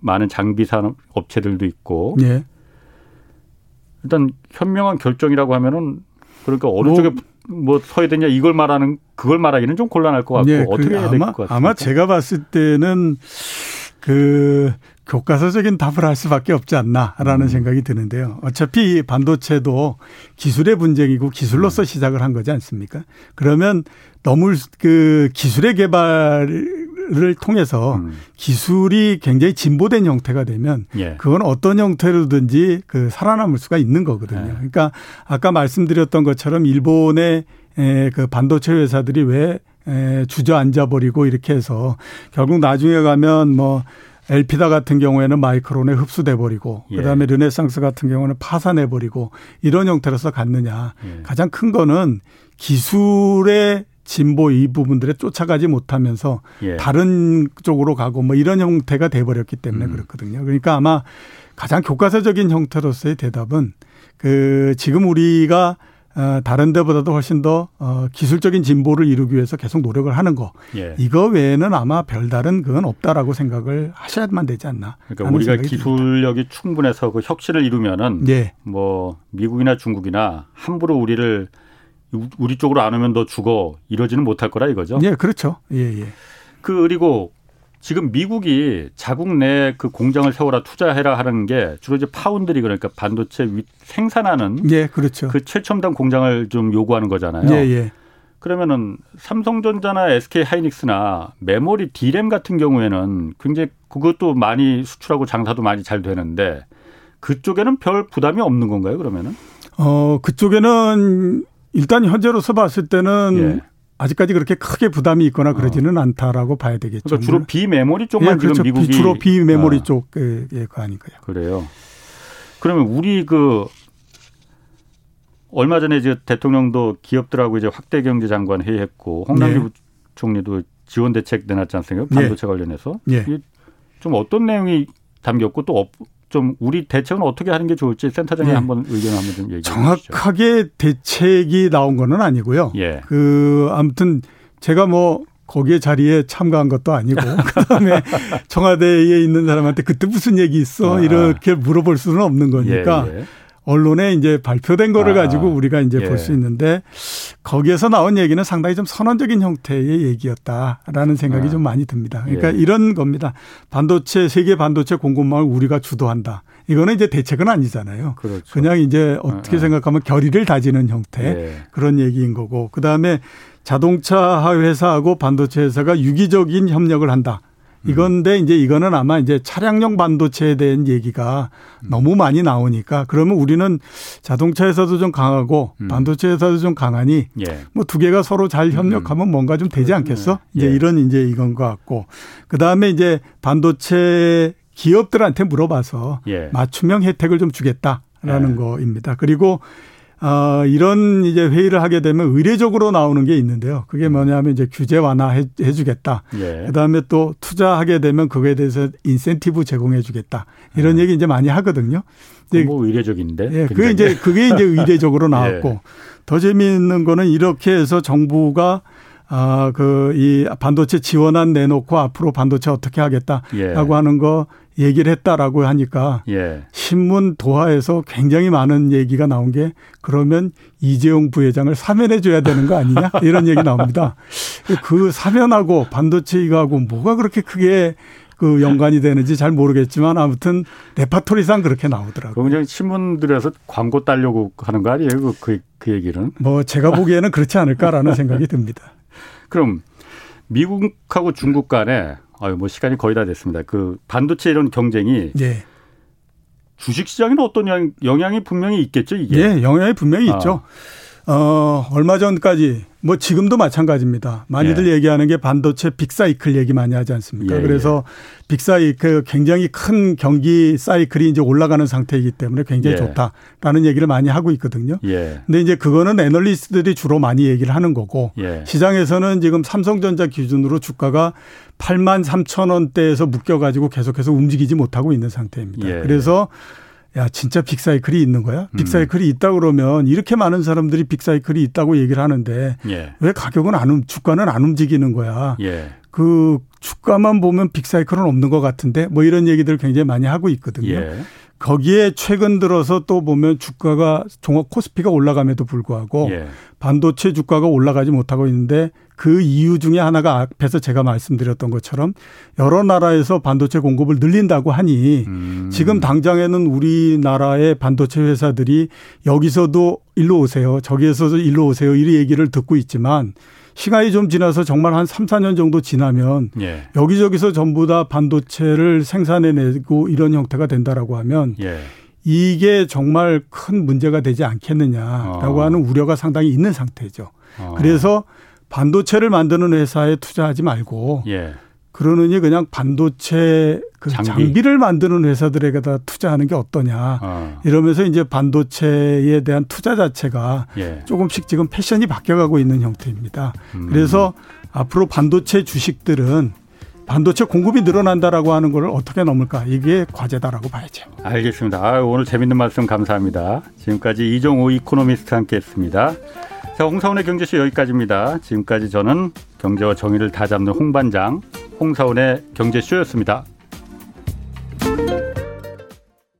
많은 장비 산업 업체들도 있고. 예. 일단 현명한 결정이라고 하면은 그러니까 어느 뭐, 쪽에 뭐 서야 되냐 이걸 말하는 그걸 말하기는 좀 곤란할 것 같고 예, 그 어떻게 해야 될 것 같습니까? 아마 제가 봤을 때는 그 교과서적인 답을 할 수밖에 없지 않나라는 음. 생각이 드는데요. 어차피 반도체도 기술의 분쟁이고 기술로서 음. 시작을 한 거지 않습니까? 그러면 너무 그 기술의 개발 를 통해서 음. 기술이 굉장히 진보된 형태가 되면 예. 그건 어떤 형태로든지 그 살아남을 수가 있는 거거든요. 예. 그러니까 아까 말씀드렸던 것처럼 일본의 그 반도체 회사들이 왜 주저앉아 버리고 이렇게 해서 결국 나중에 가면 뭐 엘피다 같은 경우에는 마이크론에 흡수돼 버리고 예. 그다음에 르네상스 같은 경우는 파산해 버리고 이런 형태로서 갔느냐. 예. 가장 큰 거는 기술의 진보 이 부분들에 쫓아가지 못하면서 예. 다른 쪽으로 가고 뭐 이런 형태가 돼 버렸기 때문에 음. 그렇거든요. 그러니까 아마 가장 교과서적인 형태로서의 대답은 그 지금 우리가 어, 다른 데보다도 훨씬 더 어, 기술적인 진보를 이루기 위해서 계속 노력을 하는 거. 예. 이거 외에는 아마 별다른 그건 없다라고 생각을 하셔야만 되지 않나. 그러니까 우리가 기술력이 듭니다. 충분해서 그 혁신을 이루면은 예. 뭐 미국이나 중국이나 함부로 우리를 우리 쪽으로 안 오면 너 죽어 이러지는 못할 거라 이거죠. 예, 그렇죠. 예, 예. 그 그리고 지금 미국이 자국 내 그 공장을 세워라 투자해라 하는 게 주로 이제 파운드리 그러니까 반도체 생산하는 예, 그렇죠. 그 최첨단 공장을 좀 요구하는 거잖아요. 예, 예. 그러면은 삼성전자나 SK 하이닉스나 메모리 디램 같은 경우에는 굉장히 그것도 많이 수출하고 장사도 많이 잘 되는데 그쪽에는 별 부담이 없는 건가요, 그러면은? 어, 그쪽에는 일단 현재로서 봤을 때는 예. 아직까지 그렇게 크게 부담이 있거나 그러지는 어. 않다라고 봐야 되겠죠. 그러니까 주로 비메모리 쪽만 예, 그렇죠. 지금 미국이 주로 비메모리 아. 쪽의 거 아닐까요? 그래요. 그러면 우리 그 얼마 전에 이제 대통령도 기업들하고 이제 확대 경제 장관 회의했고 홍남기 네. 총리도 지원 대책 내놨지 않습니까? 반도체 네. 관련해서. 네. 좀 어떤 내용이 담겼고 또 좀 우리 대책은 어떻게 하는 게 좋을지 센터장님 네. 한번 의견 한번 좀 얘기해 주시죠. 정확하게 대책이 나온 거는 아니고요. 예. 그 아무튼 제가 뭐 거기에 자리에 참가한 것도 아니고 그다음에 청와대에 있는 사람한테 그때 무슨 얘기 있어 아. 이렇게 물어볼 수는 없는 거니까 예, 예. 언론에 이제 발표된 거를 아. 가지고 우리가 이제 예. 볼수 있는데 거기에서 나온 얘기는 상당히 좀 선언적인 형태의 얘기였다라는 생각이 아. 좀 많이 듭니다. 그러니까 예. 이런 겁니다. 반도체 세계 반도체 공급망을 우리가 주도한다. 이거는 이제 대책은 아니잖아요. 그렇죠. 그냥 이제 어떻게 아. 아. 생각하면 결의를 다지는 형태 예. 그런 얘기인 거고 그다음에 자동차 회사하고 반도체 회사가 유기적인 협력을 한다. 이건데 이제 이거는 아마 이제 차량용 반도체에 대한 얘기가 너무 많이 나오니까 그러면 우리는 자동차에서도 좀 강하고 음. 반도체에서도 좀 강하니 예. 뭐두 개가 서로 잘 협력하면 음. 뭔가 좀 되지 않겠어? 이제 예. 이런 이제 이건 것 같고 그다음에 이제 반도체 기업들한테 물어봐서 예. 맞춤형 혜택을 좀 주겠다라는 예. 거입니다. 그리고 어, 이런 이제 회의를 하게 되면 의례적으로 나오는 게 있는데요. 그게 음. 뭐냐면 이제 규제 완화해 주겠다. 예. 그다음에 또 투자하게 되면 그거에 대해서 인센티브 제공해 주겠다. 이런 예. 얘기 이제 많이 하거든요. 뭐 의례적인데. 예, 그게 이제 그게 이제 의례적으로 나왔고 예. 더 재미있는 거는 이렇게 해서 정부가 아, 그, 이 반도체 지원안 내놓고 앞으로 반도체 어떻게 하겠다라고 예. 하는 거 얘기를 했다라고 하니까 예. 신문 도하에서 굉장히 많은 얘기가 나온 게 그러면 이재용 부회장을 사면해 줘야 되는 거 아니냐 이런 얘기 나옵니다. 그 사면하고 반도체 이거하고 뭐가 그렇게 크게 그 연관이 되는지 잘 모르겠지만 아무튼 레파토리상 그렇게 나오더라고요. 그냥 신문들에서 광고 따려고 하는 거 아니에요? 그, 그, 그 얘기는? 뭐 제가 보기에는 그렇지 않을까라는 생각이 듭니다. 그럼 미국하고 중국 간에 아유 뭐 시간이 거의 다 됐습니다. 그 반도체 이런 경쟁이 네. 주식 시장에는 어떤 영향, 이 분명히 있겠죠, 이게. 예, 영향이 분명히 아. 있죠. 어, 얼마 전까지 뭐 지금도 마찬가지입니다. 많이들 예. 얘기하는 게 반도체 빅사이클 얘기 많이 하지 않습니까? 예, 그래서 예. 빅사이클 굉장히 큰 경기 사이클이 이제 올라가는 상태이기 때문에 굉장히 예. 좋다라는 얘기를 많이 하고 있거든요. 예. 근데 이제 그거는 애널리스트들이 주로 많이 얘기를 하는 거고 예. 시장에서는 지금 삼성전자 기준으로 주가가 8만 3천 원대에서 묶여 가지고 계속해서 움직이지 못하고 있는 상태입니다. 그래서 야 진짜 빅사이클이 있는 거야? 음. 빅사이클이 있다 그러면 이렇게 많은 사람들이 빅사이클이 있다고 얘기를 하는데 예. 왜 가격은 안 주가는 안 움직이는 거야? 예. 그 주가만 보면 빅사이클은 없는 것 같은데 뭐 이런 얘기들 을 굉장히 많이 하고 있거든요. 예. 거기에 최근 들어서 또 보면 주가가 종합 코스피가 올라감에도 불구하고 예. 반도체 주가가 올라가지 못하고 있는데 그 이유 중에 하나가 앞에서 제가 말씀드렸던 것처럼 여러 나라에서 반도체 공급을 늘린다고 하니 음. 지금 당장에는 우리나라의 반도체 회사들이 여기서도 일로 오세요. 저기에서도 일로 오세요. 이 얘기를 듣고 있지만 시간이 좀 지나서 정말 한 3, 4년 정도 지나면 예. 여기저기서 전부 다 반도체를 생산해내고 이런 형태가 된다라고 하면 예. 이게 정말 큰 문제가 되지 않겠느냐라고 어. 하는 우려가 상당히 있는 상태죠. 어. 그래서 반도체를 만드는 회사에 투자하지 말고 예. 그러느니 그냥 반도체 그 장비. 를 만드는 회사들에게다 투자하는 게 어떠냐. 어. 이러면서 이제 반도체에 대한 투자 자체가 예. 조금씩 지금 패턴이 바뀌어가고 있는 형태입니다. 음. 그래서 앞으로 반도체 주식들은 반도체 공급이 늘어난다라고 하는 걸 어떻게 넘을까 이게 과제다라고 봐야죠. 알겠습니다. 아, 오늘 재밌는 말씀 감사합니다. 지금까지 이종호 이코노미스트 함께했습니다. 자, 홍사원의 경제쇼 여기까지입니다. 지금까지 저는 경제와 정의를 다 잡는 홍반장 홍사원의 경제쇼였습니다.